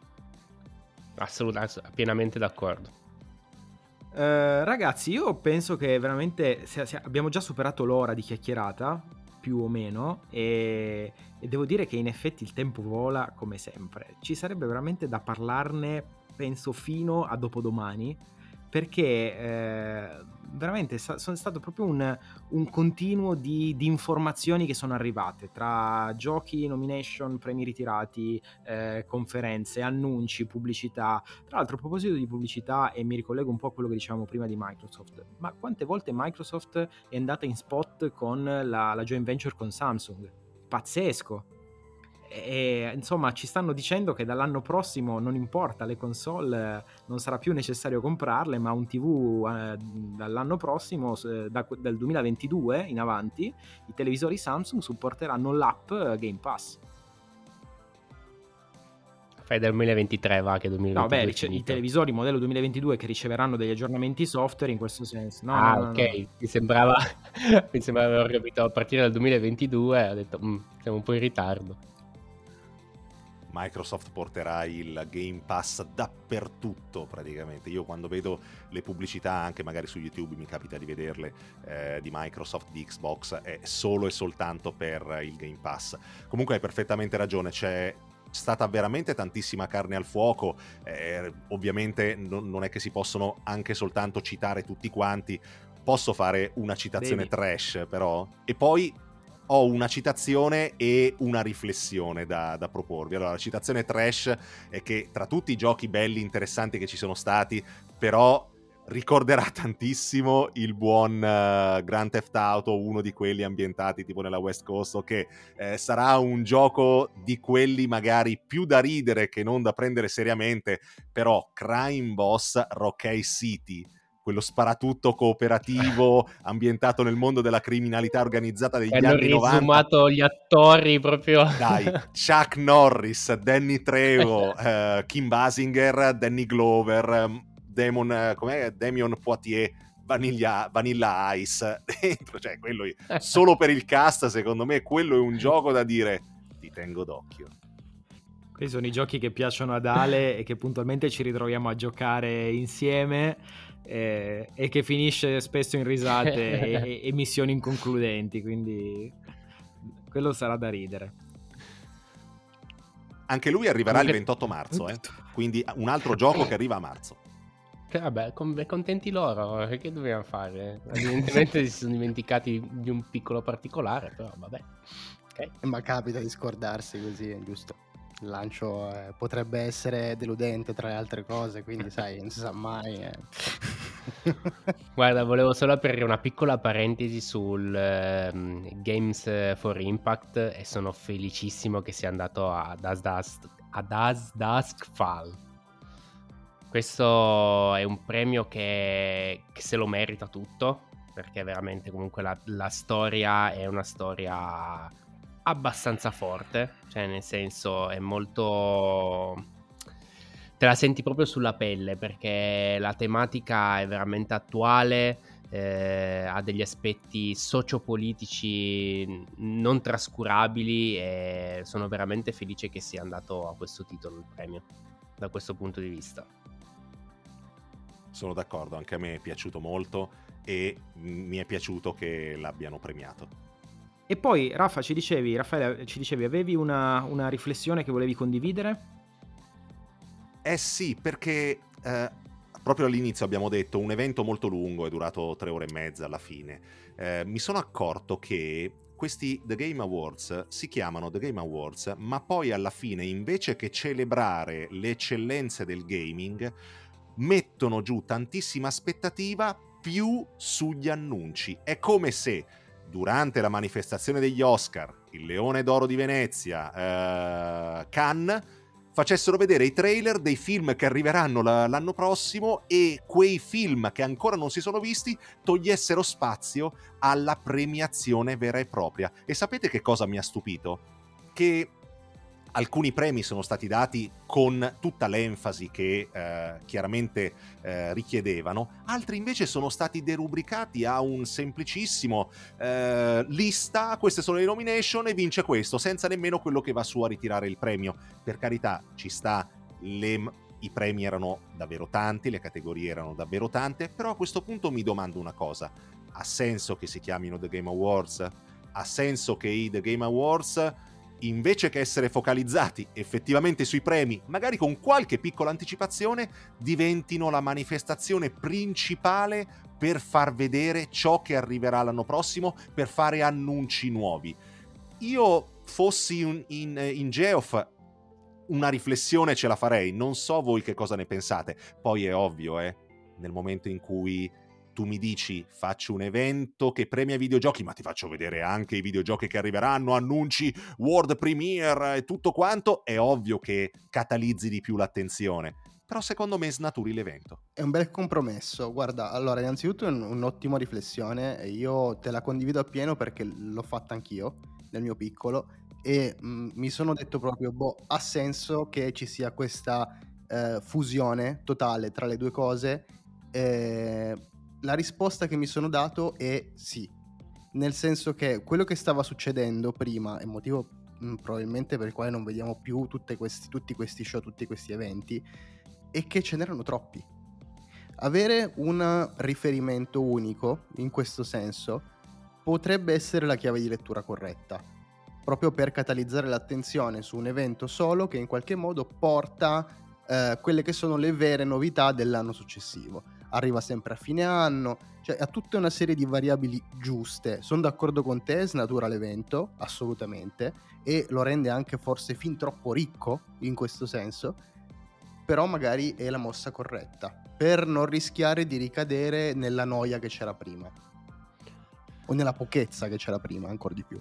Assolutamente, pienamente d'accordo. Uh, ragazzi, io penso che veramente se, se abbiamo già superato l'ora di chiacchierata, più o meno, e, e, devo dire che in effetti il tempo vola come sempre. Ci sarebbe veramente da parlarne, penso, fino a dopodomani, perché eh, veramente sono stato proprio un, un continuo di, di, informazioni che sono arrivate tra giochi, nomination, premi ritirati, eh, conferenze, annunci, pubblicità. Tra l'altro, a proposito di pubblicità, e mi ricollego un po' a quello che dicevamo prima di Microsoft, ma quante volte Microsoft è andata in spot con la, la joint venture con Samsung? Pazzesco e insomma ci stanno dicendo che dall'anno prossimo non importa le console non sarà più necessario comprarle ma un tv eh, dall'anno prossimo eh, da, dal 2022 in avanti i televisori Samsung supporteranno l'app Game Pass. Fai dal 2023 va che 2022 no beh rice- i televisori modello 2022 che riceveranno degli aggiornamenti software in questo senso. No, ah no, ok no, mi sembrava mi sembrava aver capito a partire dal 2022 ho detto mm, siamo un po' in ritardo Microsoft porterà il Game Pass dappertutto praticamente. Io quando vedo le pubblicità, anche magari su YouTube mi capita di vederle, eh, di Microsoft, di Xbox, è solo e soltanto per il Game Pass. Comunque hai perfettamente ragione, c'è stata veramente tantissima carne al fuoco, eh, ovviamente non, non, è che si possono anche soltanto citare tutti quanti, posso fare una citazione Devi. trash però, e poi ho una citazione e una riflessione da, da, proporvi. Allora, la citazione trash è che tra tutti i giochi belli, interessanti che ci sono stati, però ricorderà tantissimo il buon uh, Grand Theft Auto, uno di quelli ambientati tipo nella West Coast, che eh, sarà un gioco di quelli magari più da ridere che non da prendere seriamente, però Crime Boss Rockay City quello sparatutto cooperativo ambientato nel mondo della criminalità organizzata degli Hanno anni 90. Hanno risumato gli attori proprio. Dai, Chuck Norris, Danny Trevo, uh, Kim Basinger, Danny Glover, ehm, Damon, uh, com'è? Damion Poitier, Vanilla, Vanilla Ice dentro, cioè quello solo per il cast secondo me quello è un gioco da dire ti tengo d'occhio. Questi sono i giochi che piacciono ad Ale e che puntualmente ci ritroviamo a giocare insieme eh, e che finisce spesso in risate e, e, missioni inconcludenti, quindi quello sarà da ridere. Anche lui arriverà Anche... il 28 marzo, eh? quindi un altro gioco che arriva a marzo. Vabbè, contenti loro, che dobbiamo fare? Evidentemente si sono dimenticati di un piccolo particolare, però vabbè. Okay. Ma capita di scordarsi così, è giusto. Il lancio eh, potrebbe essere deludente tra le altre cose, quindi sai, non si sa mai. Eh. Guarda, volevo solo aprire una piccola parentesi sul uh, Games for Impact e sono felicissimo che sia andato ad As Dusk, ad As Dusk Fall. Questo è un premio che, che se lo merita tutto, perché veramente comunque la, la storia è una storia abbastanza forte, cioè nel senso è molto... te la senti proprio sulla pelle perché la tematica è veramente attuale, eh, ha degli aspetti sociopolitici non trascurabili e sono veramente felice che sia andato a questo titolo il premio, da questo punto di vista. Sono d'accordo, anche a me è piaciuto molto e mi è piaciuto che l'abbiano premiato. E poi, Raffa, ci dicevi, Raffaele, ci dicevi, avevi una, una riflessione che volevi condividere? Eh sì, perché eh, proprio all'inizio abbiamo detto un evento molto lungo, è durato tre ore e mezza alla fine. Eh, mi sono accorto che questi The Game Awards si chiamano The Game Awards, ma poi alla fine, invece che celebrare le eccellenze del gaming, mettono giù tantissima aspettativa più sugli annunci. È come se durante la manifestazione degli Oscar, il Leone d'Oro di Venezia, eh, Cannes, facessero vedere i trailer dei film che arriveranno l'anno prossimo e quei film che ancora non si sono visti togliessero spazio alla premiazione vera e propria. E sapete che cosa mi ha stupito? Che alcuni premi sono stati dati con tutta l'enfasi che eh, chiaramente eh, richiedevano, altri invece sono stati derubricati a un semplicissimo eh, lista, queste sono le nomination e vince questo, senza nemmeno quello che va su a ritirare il premio. Per carità, ci sta, le, i premi erano davvero tanti, le categorie erano davvero tante, però a questo punto mi domando una cosa, ha senso che si chiamino The Game Awards? Ha senso che i The Game Awards invece che essere focalizzati effettivamente sui premi, magari con qualche piccola anticipazione, diventino la manifestazione principale per far vedere ciò che arriverà l'anno prossimo, per fare annunci nuovi. Io fossi in, in, in Geoff una riflessione ce la farei, non so voi che cosa ne pensate. Poi è ovvio, eh, nel momento in cui tu mi dici faccio un evento che premia videogiochi, ma ti faccio vedere anche i videogiochi che arriveranno, annunci, world premiere e tutto quanto, è ovvio che catalizzi di più l'attenzione. Però secondo me snaturi l'evento. È un bel compromesso. Guarda, allora, innanzitutto è un'ottima riflessione. Io te la condivido appieno perché l'ho fatta anch'io nel mio piccolo e mh, mm, mi sono detto proprio, boh, ha senso che ci sia questa eh, fusione totale tra le due cose. Eh, la risposta che mi sono dato è sì, nel senso che quello che stava succedendo prima, e motivo mh, probabilmente per il quale non vediamo più questi, tutti questi show, tutti questi eventi, è che ce n'erano troppi. Avere un riferimento unico, in questo senso, potrebbe essere la chiave di lettura corretta, proprio per catalizzare l'attenzione su un evento solo che in qualche modo porta eh, quelle che sono le vere novità dell'anno successivo arriva sempre a fine anno, cioè ha tutta una serie di variabili giuste. Sono d'accordo con te, snatura l'evento, assolutamente, e lo rende anche forse fin troppo ricco in questo senso, però magari è la mossa corretta, per non rischiare di ricadere nella noia che c'era prima, o nella pochezza che c'era prima, ancora di più.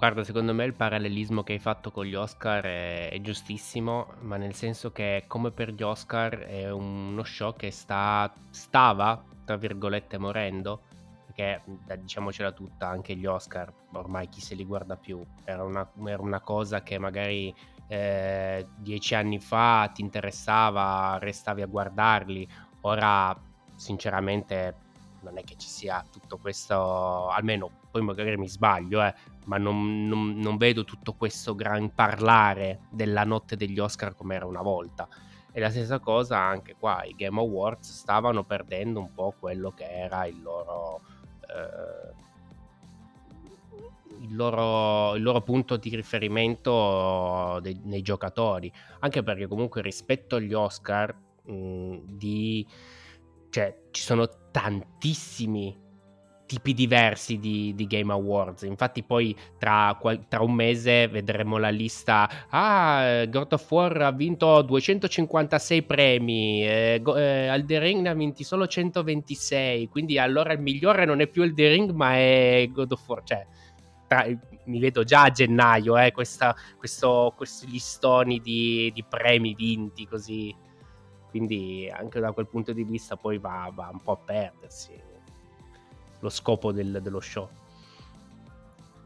Guarda, secondo me il parallelismo che hai fatto con gli Oscar è, è giustissimo, ma nel senso che come per gli Oscar è uno show che sta, stava, tra virgolette, morendo, perché diciamocela tutta, anche gli Oscar, ormai chi se li guarda più, era una, era una cosa che magari eh, dieci anni fa ti interessava, restavi a guardarli, ora sinceramente non è che ci sia tutto questo, almeno poi magari mi sbaglio, eh, ma non, non, non, vedo tutto questo gran parlare della notte degli Oscar come era una volta. E la stessa cosa anche qua, i Game Awards stavano perdendo un po' quello che era il loro... Eh, il loro, il loro, punto di riferimento dei, nei giocatori, anche perché comunque rispetto agli Oscar mh, di, cioè, ci sono tantissimi tipi diversi di, di, Game Awards. Infatti, poi tra, tra, un mese vedremo la lista. Ah, God of War ha vinto 256 premi, eh, eh, Elden Ring ne ha vinti solo 126. Quindi, allora il migliore non è più Elden Ring, ma è God of War. Cioè, tra, mi vedo già a gennaio eh, questa, questo, questi listoni di, di premi vinti così. Quindi, anche da quel punto di vista, poi va, va un po' a perdersi lo scopo del, dello show.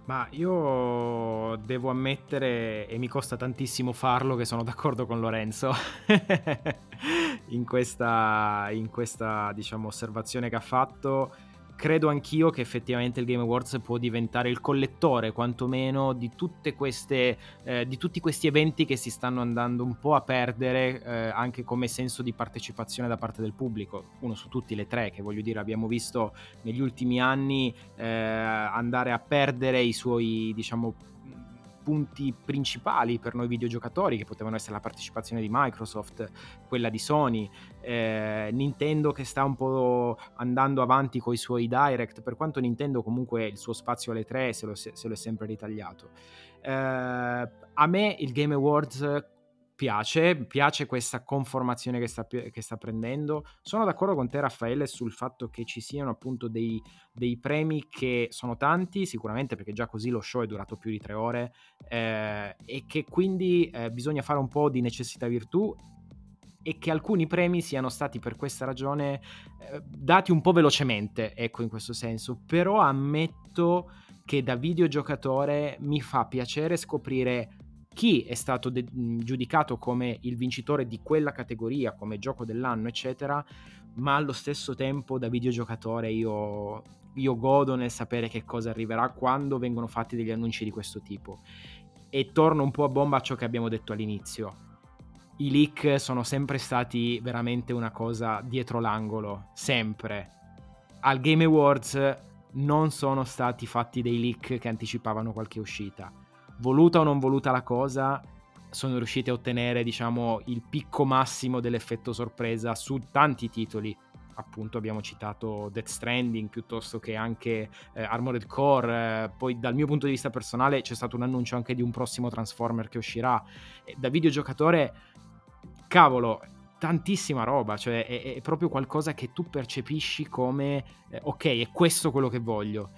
Ma io devo ammettere, e mi costa tantissimo farlo, che sono d'accordo con Lorenzo in questa, in questa diciamo, osservazione che ha fatto credo anch'io che effettivamente il Game Awards può diventare il collettore, quantomeno, di, queste, eh, di tutti questi eventi che si stanno andando un po' a perdere eh, anche come senso di partecipazione da parte del pubblico. Uno su tutti le tre, che voglio dire, abbiamo visto negli ultimi anni eh, andare a perdere i suoi, diciamo, punti principali per noi videogiocatori, che potevano essere la partecipazione di Microsoft, quella di Sony, eh, Nintendo che sta un po' andando avanti con i suoi direct, per quanto Nintendo comunque il suo spazio alle tre se lo, se lo è sempre ritagliato. Eh, a me il Game Awards piace, piace questa conformazione che sta, che sta, prendendo. Sono d'accordo con te, Raffaele, sul fatto che ci siano appunto dei, dei, premi che sono tanti, sicuramente perché già così lo show è durato più di tre ore, eh, e che quindi eh, bisogna fare un po' di necessità virtù e che alcuni premi siano stati per questa ragione eh, dati un po' velocemente, ecco in questo senso, però ammetto che da videogiocatore mi fa piacere scoprire chi è stato de- giudicato come il vincitore di quella categoria, come gioco dell'anno, eccetera, ma allo stesso tempo da videogiocatore io, io godo nel sapere che cosa arriverà quando vengono fatti degli annunci di questo tipo. E torno un po' a bomba a ciò che abbiamo detto all'inizio. I leak sono sempre stati veramente una cosa dietro l'angolo, sempre. Al Game Awards non sono stati fatti dei leak che anticipavano qualche uscita voluta o non voluta la cosa, sono riusciti a ottenere, diciamo, il picco massimo dell'effetto sorpresa su tanti titoli. Appunto, abbiamo citato Death Stranding piuttosto che anche eh, Armored Core. Eh, poi, dal mio punto di vista personale, c'è stato un annuncio anche di un prossimo Transformer che uscirà. Da videogiocatore, cavolo, tantissima roba, cioè è, è, proprio qualcosa che tu percepisci come eh, ok, è questo quello che voglio.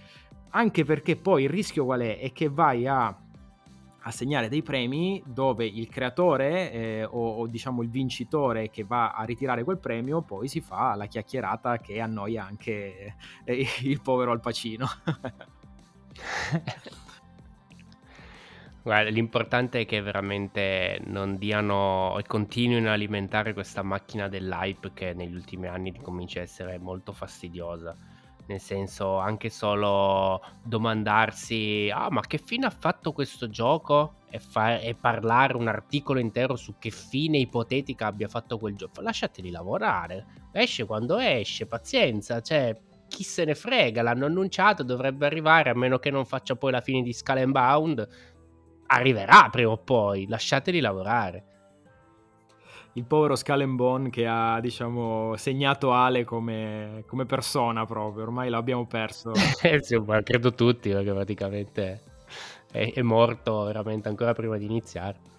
Anche perché poi il rischio qual è? È che vai a assegnare dei premi dove il creatore eh, o, o, diciamo il vincitore che va a ritirare quel premio poi si fa la chiacchierata che annoia anche eh, il povero Alpacino. Guarda, l'importante è che veramente non diano e continuino a alimentare questa macchina dell'hype che negli ultimi anni comincia a essere molto fastidiosa nel senso anche solo domandarsi ah ma che fine ha fatto questo gioco? E, fa- e parlare un articolo intero su che fine ipotetica abbia fatto quel gioco lasciateli lavorare. Esce quando esce pazienza cioè chi se ne frega l'hanno annunciato dovrebbe arrivare a meno che non faccia poi la fine di Skull and Bound arriverà prima o poi lasciateli lavorare il povero Bone che ha, diciamo, segnato Ale come, come persona proprio, ormai l'abbiamo perso. Eh, sì, credo tutti, perché praticamente è, è morto veramente ancora prima di iniziare.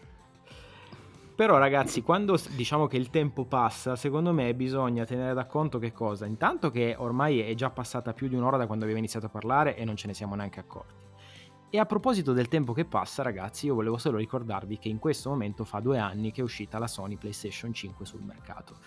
Però ragazzi, quando diciamo che il tempo passa, secondo me bisogna tenere da conto che cosa? Intanto che ormai è già passata più di un'ora da quando abbiamo iniziato a parlare e non ce ne siamo neanche accorti. E a proposito del tempo che passa, ragazzi, io volevo solo ricordarvi che in questo momento fa due anni che è uscita la Sony PlayStation 5 sul mercato.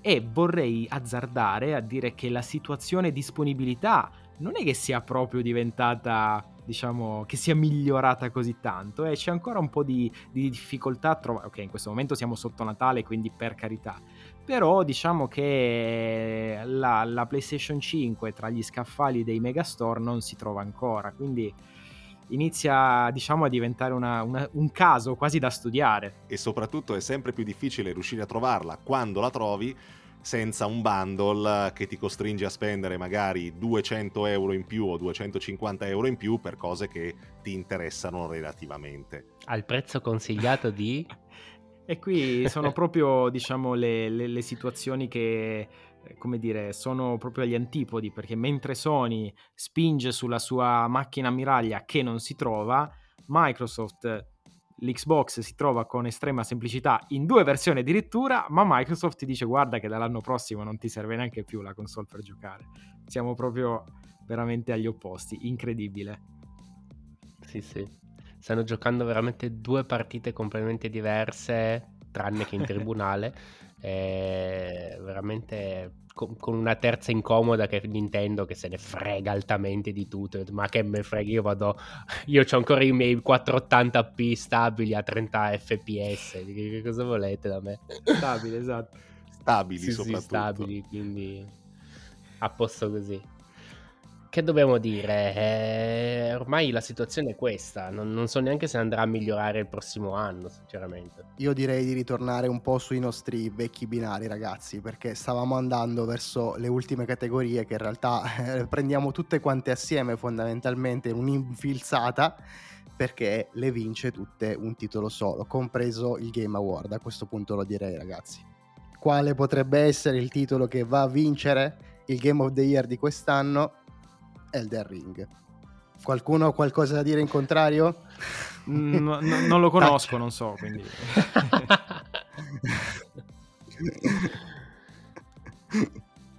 E vorrei azzardare a dire che la situazione disponibilità non è che sia proprio diventata, diciamo, che sia migliorata così tanto, eh? c'è ancora un po' di, di difficoltà a trovare. Ok, in questo momento siamo sotto Natale, quindi per carità. Però diciamo che la, la PlayStation 5 tra gli scaffali dei Megastore non si trova ancora, quindi inizia diciamo a diventare una, una, un caso quasi da studiare. E soprattutto è sempre più difficile riuscire a trovarla quando la trovi senza un bundle che ti costringe a spendere magari 200 euro in più o 250 euro in più per cose che ti interessano relativamente. Al prezzo consigliato di E qui sono proprio, diciamo, le, le, le situazioni che come dire, sono proprio agli antipodi perché mentre Sony spinge sulla sua macchina ammiraglia che non si trova, Microsoft l'Xbox si trova con estrema semplicità in due versioni addirittura, ma Microsoft ti dice guarda che dall'anno prossimo non ti serve neanche più la console per giocare. Siamo proprio veramente agli opposti, incredibile. Sì, sì. Stanno giocando veramente due partite completamente diverse, tranne che in tribunale. È veramente con, con, una terza incomoda che Nintendo che se ne frega altamente di tutto. Ma che me frega, io vado. Io ho ancora i miei 480p stabili a 30 fps. Che cosa volete da me? Stabili, esatto. Stabili, sì, soprattutto. Sì, stabili, quindi a posto così che dobbiamo dire? Eh, ormai la situazione è questa, non, non, so neanche se andrà a migliorare il prossimo anno, sinceramente. Io direi di ritornare un po' sui nostri vecchi binari, ragazzi, perché stavamo andando verso le ultime categorie che in realtà eh, prendiamo tutte quante assieme fondamentalmente in un'infilzata perché le vince tutte un titolo solo, compreso il Game Award, a questo punto lo direi, ragazzi. Quale potrebbe essere il titolo che va a vincere il Game of the Year di quest'anno? Elden Ring. Qualcuno ha qualcosa da dire in contrario? No, no, non lo conosco, non so, quindi...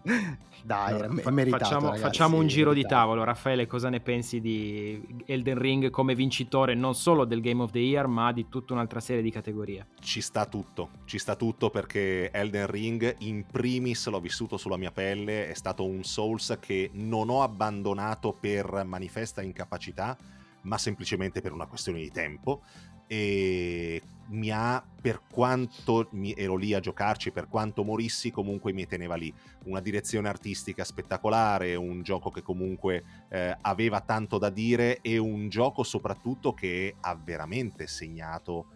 Dai, no, è meritato, facciamo, ragazzi, facciamo, un giro di tavolo. Raffaele, cosa ne pensi di Elden Ring come vincitore non solo del Game of the Year, ma di tutta un'altra serie di categorie? Ci sta tutto, ci sta tutto perché Elden Ring in primis l'ho vissuto sulla mia pelle, è stato un Souls che non ho abbandonato per manifesta incapacità, ma semplicemente per una questione di tempo e mi ha, per quanto mi, ero lì a giocarci, per quanto morissi, comunque mi teneva lì. Una direzione artistica spettacolare, un gioco che comunque eh, aveva tanto da dire e un gioco soprattutto che ha veramente segnato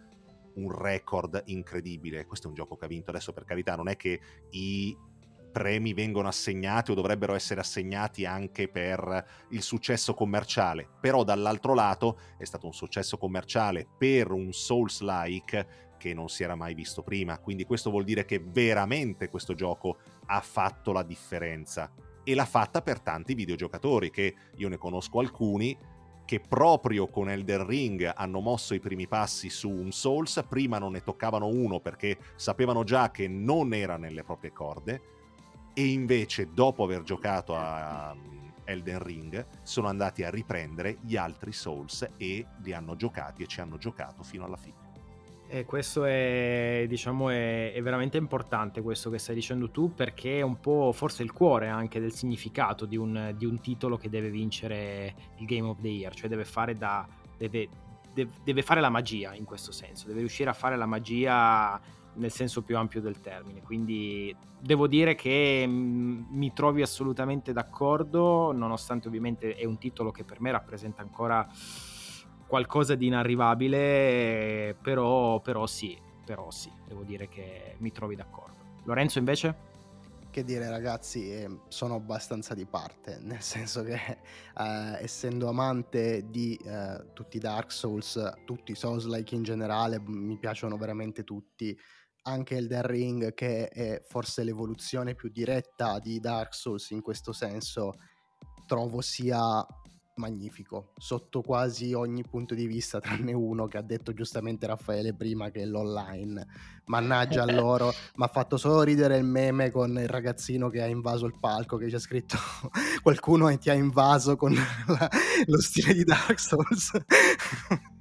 un record incredibile. Questo è un gioco che ha vinto adesso per carità, non è che i premi vengono assegnati o dovrebbero essere assegnati anche per il successo commerciale, però dall'altro lato è stato un successo commerciale per un Souls-like che non si era mai visto prima, quindi questo vuol dire che veramente questo gioco ha fatto la differenza. E l'ha fatta per tanti videogiocatori che io ne conosco alcuni che proprio con Elden Ring hanno mosso i primi passi su un Souls, prima non ne toccavano uno perché sapevano già che non era nelle proprie corde, e invece dopo aver giocato a um, Elden Ring sono andati a riprendere gli altri Souls e li hanno giocati e ci hanno giocato fino alla fine. E questo è, diciamo, è, è, veramente importante questo che stai dicendo tu perché è un po' forse il cuore anche del significato di un, di un titolo che deve vincere il Game of the Year, cioè deve fare, da, deve, deve fare la magia in questo senso, deve riuscire a fare la magia nel senso più ampio del termine. Quindi devo dire che mm, mi trovi assolutamente d'accordo, nonostante ovviamente è un titolo che per me rappresenta ancora qualcosa di inarrivabile, però, però sì, però sì, devo dire che mi trovi d'accordo. Lorenzo invece? Che dire ragazzi, eh, sono abbastanza di parte, nel senso che eh, essendo amante di eh, tutti i Dark Souls, tutti i Souls-like in generale, mi piacciono veramente tutti, anche Elden Ring, che è forse l'evoluzione più diretta di Dark Souls in questo senso, trovo sia magnifico sotto quasi ogni punto di vista, tranne uno che ha detto giustamente Raffaele prima che è l'online. Mannaggia a loro, mi ha fatto solo ridere il meme con il ragazzino che ha invaso il palco, che c'è scritto qualcuno ti ha invaso con la, lo stile di Dark Souls.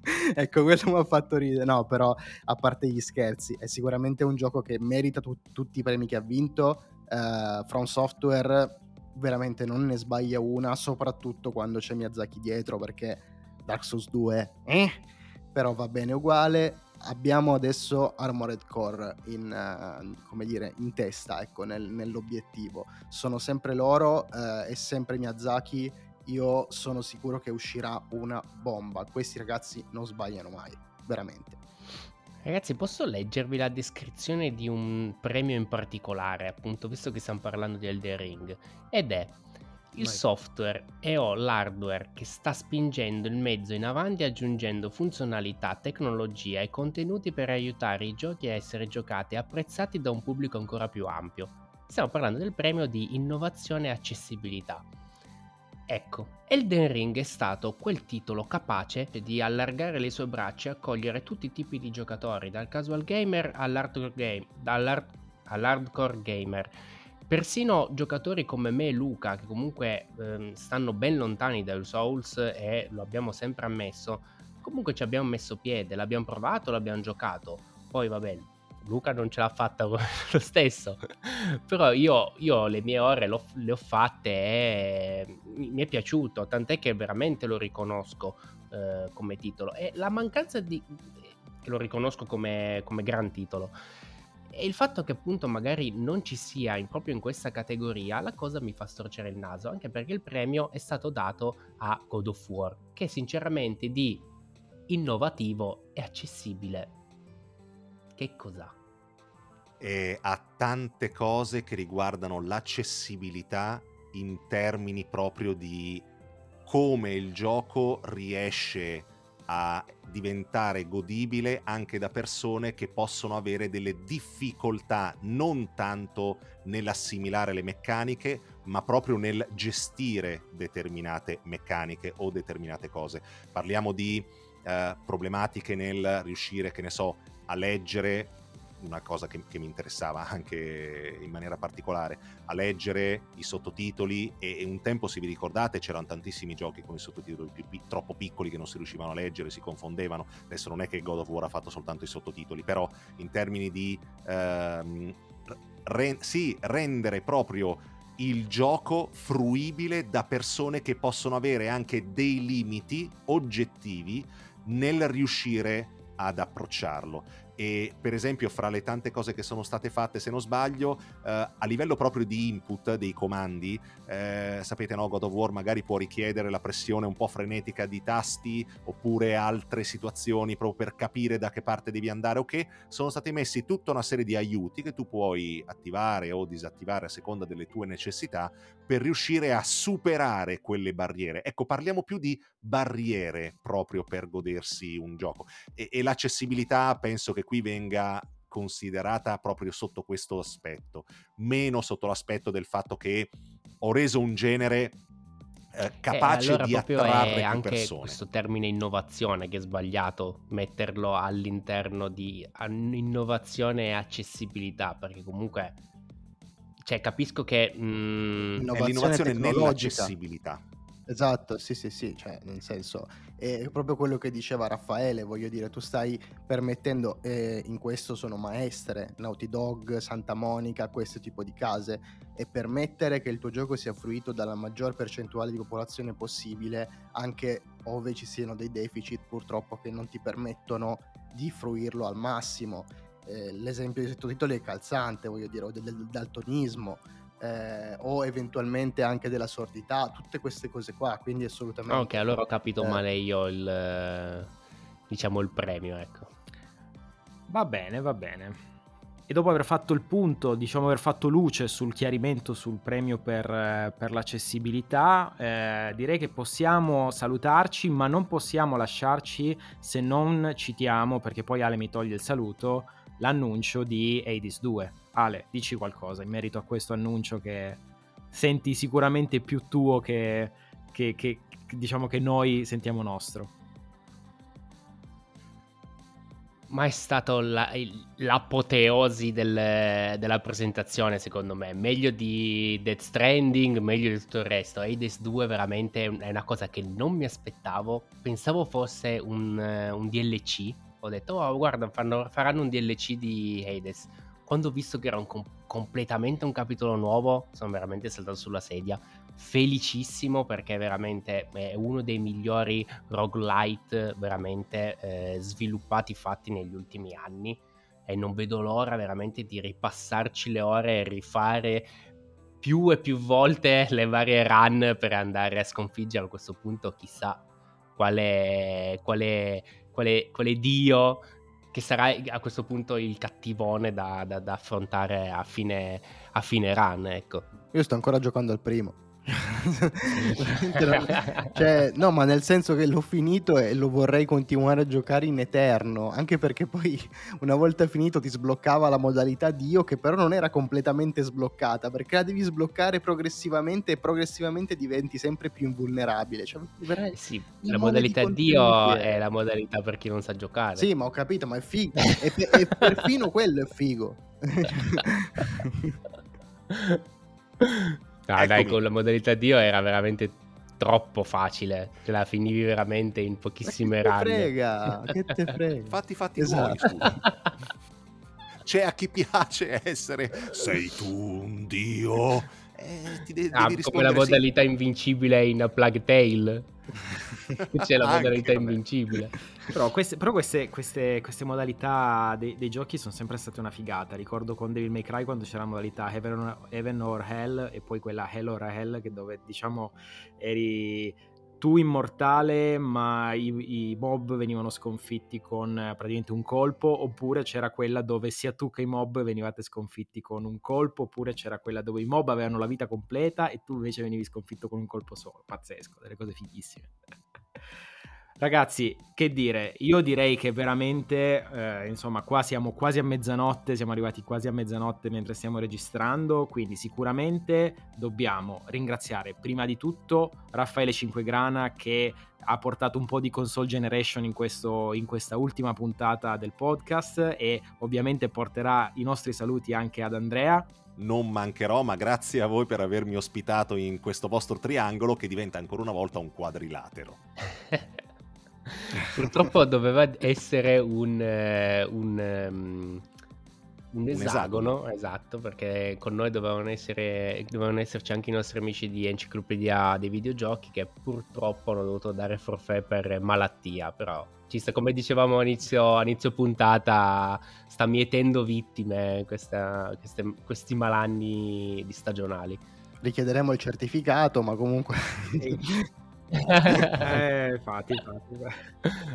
ecco, quello mi ha fatto ridere. No, però a parte gli scherzi, è sicuramente un gioco che merita tu- tutti i premi che ha vinto. Uh, From Software veramente non ne sbaglia una, soprattutto quando c'è Miyazaki dietro, perché Dark Souls 2, eh? però va bene uguale. Abbiamo adesso Armored Core in, uh, come dire, in testa, ecco, nel, nell'obiettivo. Sono sempre loro, uh, è sempre Miyazaki io sono sicuro che uscirà una bomba. Questi ragazzi non sbagliano mai, veramente. Ragazzi, posso leggervi la descrizione di un premio in particolare, appunto, visto che stiamo parlando di Elden Ring? Ed è il Vai. software e o l'hardware che sta spingendo il mezzo in avanti aggiungendo funzionalità, tecnologia e contenuti per aiutare i giochi a essere giocati e apprezzati da un pubblico ancora più ampio. Stiamo parlando del premio di innovazione e accessibilità. Ecco, Elden Ring è stato quel titolo capace di allargare le sue braccia e accogliere tutti i tipi di giocatori, dal casual gamer all'hardcore, game, all'hardcore gamer. Persino giocatori come me e Luca, che comunque ehm, stanno ben lontani dai Souls e lo abbiamo sempre ammesso, comunque ci abbiamo messo piede, l'abbiamo provato, l'abbiamo giocato. Poi vabbè, Luca non ce l'ha fatta lo stesso, però io, io le mie ore le ho fatte e mi è piaciuto, tant'è che veramente lo riconosco eh, come titolo. E la mancanza di... che lo riconosco come, come gran titolo. E il fatto che appunto magari non ci sia in, proprio in questa categoria, la cosa mi fa storcere il naso, anche perché il premio è stato dato a God of War, che sinceramente di innovativo e accessibile. Che cos'ha? E ha tante cose che riguardano l'accessibilità in termini proprio di come il gioco riesce a diventare godibile anche da persone che possono avere delle difficoltà non tanto nell'assimilare le meccaniche, ma proprio nel gestire determinate meccaniche o determinate cose. Parliamo di eh, problematiche nel riuscire, che ne so, a leggere una cosa che, che, mi interessava anche in maniera particolare, a leggere i sottotitoli e, e, un tempo, se vi ricordate, c'erano tantissimi giochi con i sottotitoli più, più, troppo piccoli che non si riuscivano a leggere, si confondevano. Adesso non è che God of War ha fatto soltanto i sottotitoli, però in termini di ehm, re, sì, rendere proprio il gioco fruibile da persone che possono avere anche dei limiti oggettivi nel riuscire ad approcciarlo e per esempio fra le tante cose che sono state fatte se non sbaglio eh, a livello proprio di input dei comandi eh, sapete no God of War magari può richiedere la pressione un po' frenetica di tasti oppure altre situazioni proprio per capire da che parte devi andare. O che sono stati messi tutta una serie di aiuti che tu puoi attivare o disattivare a seconda delle tue necessità per riuscire a superare quelle barriere ecco parliamo più di barriere proprio per godersi un gioco e, e l'accessibilità penso che qui venga considerata proprio sotto questo aspetto, meno sotto l'aspetto del fatto che ho reso un genere eh, eh capace eh, allora di attrarre anche persone. questo termine innovazione che è sbagliato metterlo all'interno di innovazione e accessibilità perché comunque cioè capisco che mh, mm, è l'innovazione nell'accessibilità Esatto, sì, sì, sì, cioè nel senso è proprio quello che diceva Raffaele, voglio dire, tu stai permettendo, e in questo sono maestre, Naughty Dog, Santa Monica, questo tipo di case, e permettere che il tuo gioco sia fruito dalla maggior percentuale di popolazione possibile, anche ove ci siano dei deficit purtroppo che non ti permettono di fruirlo al massimo. Eh, l'esempio di sottotitoli è calzante, voglio dire, o del, del daltonismo eh, o eventualmente anche della sordità, tutte queste cose qua, quindi assolutamente... Ok, allora ho capito eh, male io il, diciamo, il premio, ecco. Va bene, va bene. E dopo aver fatto il punto, diciamo aver fatto luce sul chiarimento sul premio per, per l'accessibilità, eh, direi che possiamo salutarci, ma non possiamo lasciarci se non citiamo, perché poi Ale mi toglie il saluto, l'annuncio di Hades 2. Ale, dici qualcosa in merito a questo annuncio che senti sicuramente più tuo che, che, che diciamo che noi sentiamo nostro. Ma è stato la, l'apoteosi del, della presentazione, secondo me. Meglio di Death Stranding, meglio di tutto il resto. Hades 2 veramente è una cosa che non mi aspettavo. Pensavo fosse un, un DLC ho detto, oh, guarda, fanno, faranno un DLC di Hades. Quando ho visto che era un com- completamente un capitolo nuovo, sono veramente saltato sulla sedia. Felicissimo perché veramente è uno dei migliori roguelite veramente eh, sviluppati fatti negli ultimi anni. E non vedo l'ora veramente di ripassarci le ore e rifare più e più volte le varie run per andare a sconfiggere a questo punto chissà quale, quale quale, quale dio che sarà a questo punto il cattivone da, da, da affrontare a fine, a fine run, ecco. Io sto ancora giocando al primo. Cioè, no, ma nel senso che l'ho finito e lo vorrei continuare a giocare in eterno, anche perché poi una volta finito ti sbloccava la modalità Dio che però non era completamente sbloccata, perché la devi sbloccare progressivamente e progressivamente diventi sempre più invulnerabile. Cioè, sì, la modalità Dio è la modalità per chi non sa giocare. Sì, ma ho capito, ma è figo. e, e perfino quello è figo. Ah, dai, con la modalità Dio era veramente troppo facile. Te la finivi veramente in pochissime run. Che te frega, che te frega. fatti fatti esatto. Tuoi, C'è a chi piace essere sei tu un dio. Eh, ti de- ah, come la modalità sì. invincibile in Plague Tale. C'è la modalità invincibile. Però queste, però queste, queste, queste modalità dei, dei, giochi sono sempre state una figata. Ricordo con Devil May Cry quando c'era la modalità Heaven, Heaven or Hell e poi quella Hell or Hell che dove diciamo eri tu immortale ma i, i mob venivano sconfitti con praticamente un colpo oppure c'era quella dove sia tu che i mob venivate sconfitti con un colpo oppure c'era quella dove i mob avevano la vita completa e tu invece venivi sconfitto con un colpo solo. Pazzesco, delle cose fighissime. Ragazzi, che dire, io direi che veramente, eh, insomma, qua siamo quasi a mezzanotte, siamo arrivati quasi a mezzanotte mentre stiamo registrando, quindi sicuramente dobbiamo ringraziare prima di tutto Raffaele Cinquegrana che ha portato un po' di console generation in, questo, in questa ultima puntata del podcast e ovviamente porterà i nostri saluti anche ad Andrea non mancherò, ma grazie a voi per avermi ospitato in questo vostro triangolo che diventa ancora una volta un quadrilatero. Purtroppo doveva essere un, eh, un, um, un, esagono, esagono, esatto, perché con noi dovevano, essere, dovevano esserci anche i nostri amici di Enciclopedia dei videogiochi che purtroppo hanno dovuto dare forfè per malattia, però ci sta, come dicevamo a inizio, inizio puntata, sta mietendo vittime questa, queste, questi malanni di stagionali. Richiederemo il certificato, ma comunque... eh, infatti, infatti.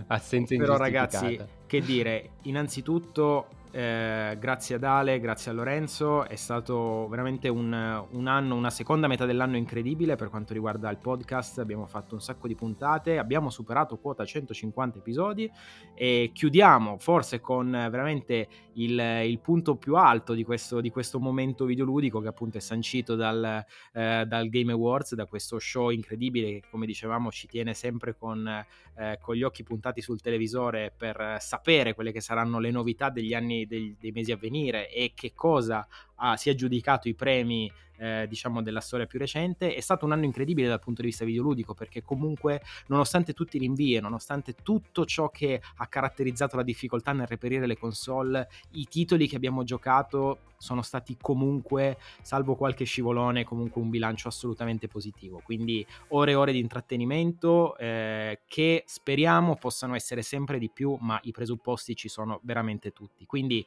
Assenza Però ragazzi, che dire, innanzitutto eh, grazie ad Ale, grazie a Lorenzo, è stato veramente un, un, anno, una seconda metà dell'anno incredibile per quanto riguarda il podcast, abbiamo fatto un sacco di puntate, abbiamo superato quota 150 episodi e chiudiamo forse con veramente il, il punto più alto di questo, di questo, momento videoludico che appunto è sancito dal, eh, dal, Game Awards, da questo show incredibile che come dicevamo ci tiene sempre con, eh, con gli occhi puntati sul televisore per sapere quelle che saranno le novità degli anni dei, dei mesi a venire e che cosa ha, si è aggiudicato i premi eh, diciamo della storia più recente. È stato un anno incredibile dal punto di vista videoludico perché comunque nonostante tutti i rinvii nonostante tutto ciò che ha caratterizzato la difficoltà nel reperire le console i titoli che abbiamo giocato sono stati comunque salvo qualche scivolone comunque un bilancio assolutamente positivo. Quindi ore e ore di intrattenimento eh, che speriamo possano essere sempre di più ma i presupposti ci sono veramente tutti. Quindi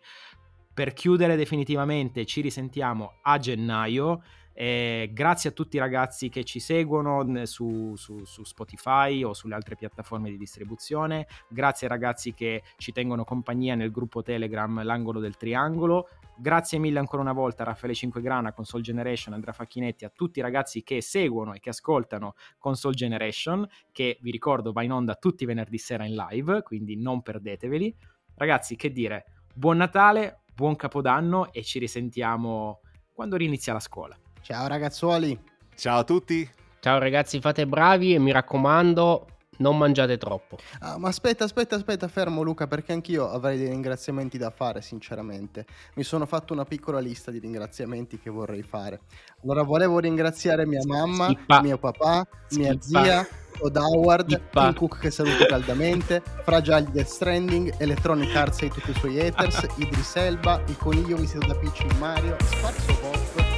per chiudere definitivamente ci risentiamo a gennaio. Eh, grazie a tutti i ragazzi che ci seguono su, su, su, Spotify o sulle altre piattaforme di distribuzione. Grazie ai ragazzi che ci tengono compagnia nel gruppo Telegram L'angolo del triangolo. Grazie mille ancora una volta a Raffaele Cinquegrana, Console Generation, Andrea Facchinetti, a tutti i ragazzi che seguono e che ascoltano Console Generation, che vi ricordo va in onda tutti i venerdì sera in live, quindi non perdeteveli. Ragazzi, che dire, buon Natale, buon capodanno e ci risentiamo quando rinizia la scuola. Ciao ragazzuoli. Ciao a tutti. Ciao ragazzi, fate bravi e mi raccomando, non mangiate troppo. Ah, ma aspetta, aspetta, aspetta, fermo Luca, perché anch'io avrei dei ringraziamenti da fare, sinceramente. Mi sono fatto una piccola lista di ringraziamenti che vorrei fare. Allora, volevo ringraziare mia mamma, Schippa. mio papà, Schippa. mia zia, Todd Howard, Tim Cook che saluto caldamente, Fragile Death Stranding, Electronic Arts e tutti i suoi haters, Idris Elba, il coniglio vestito da Peach in Mario, Pop, Voltaria,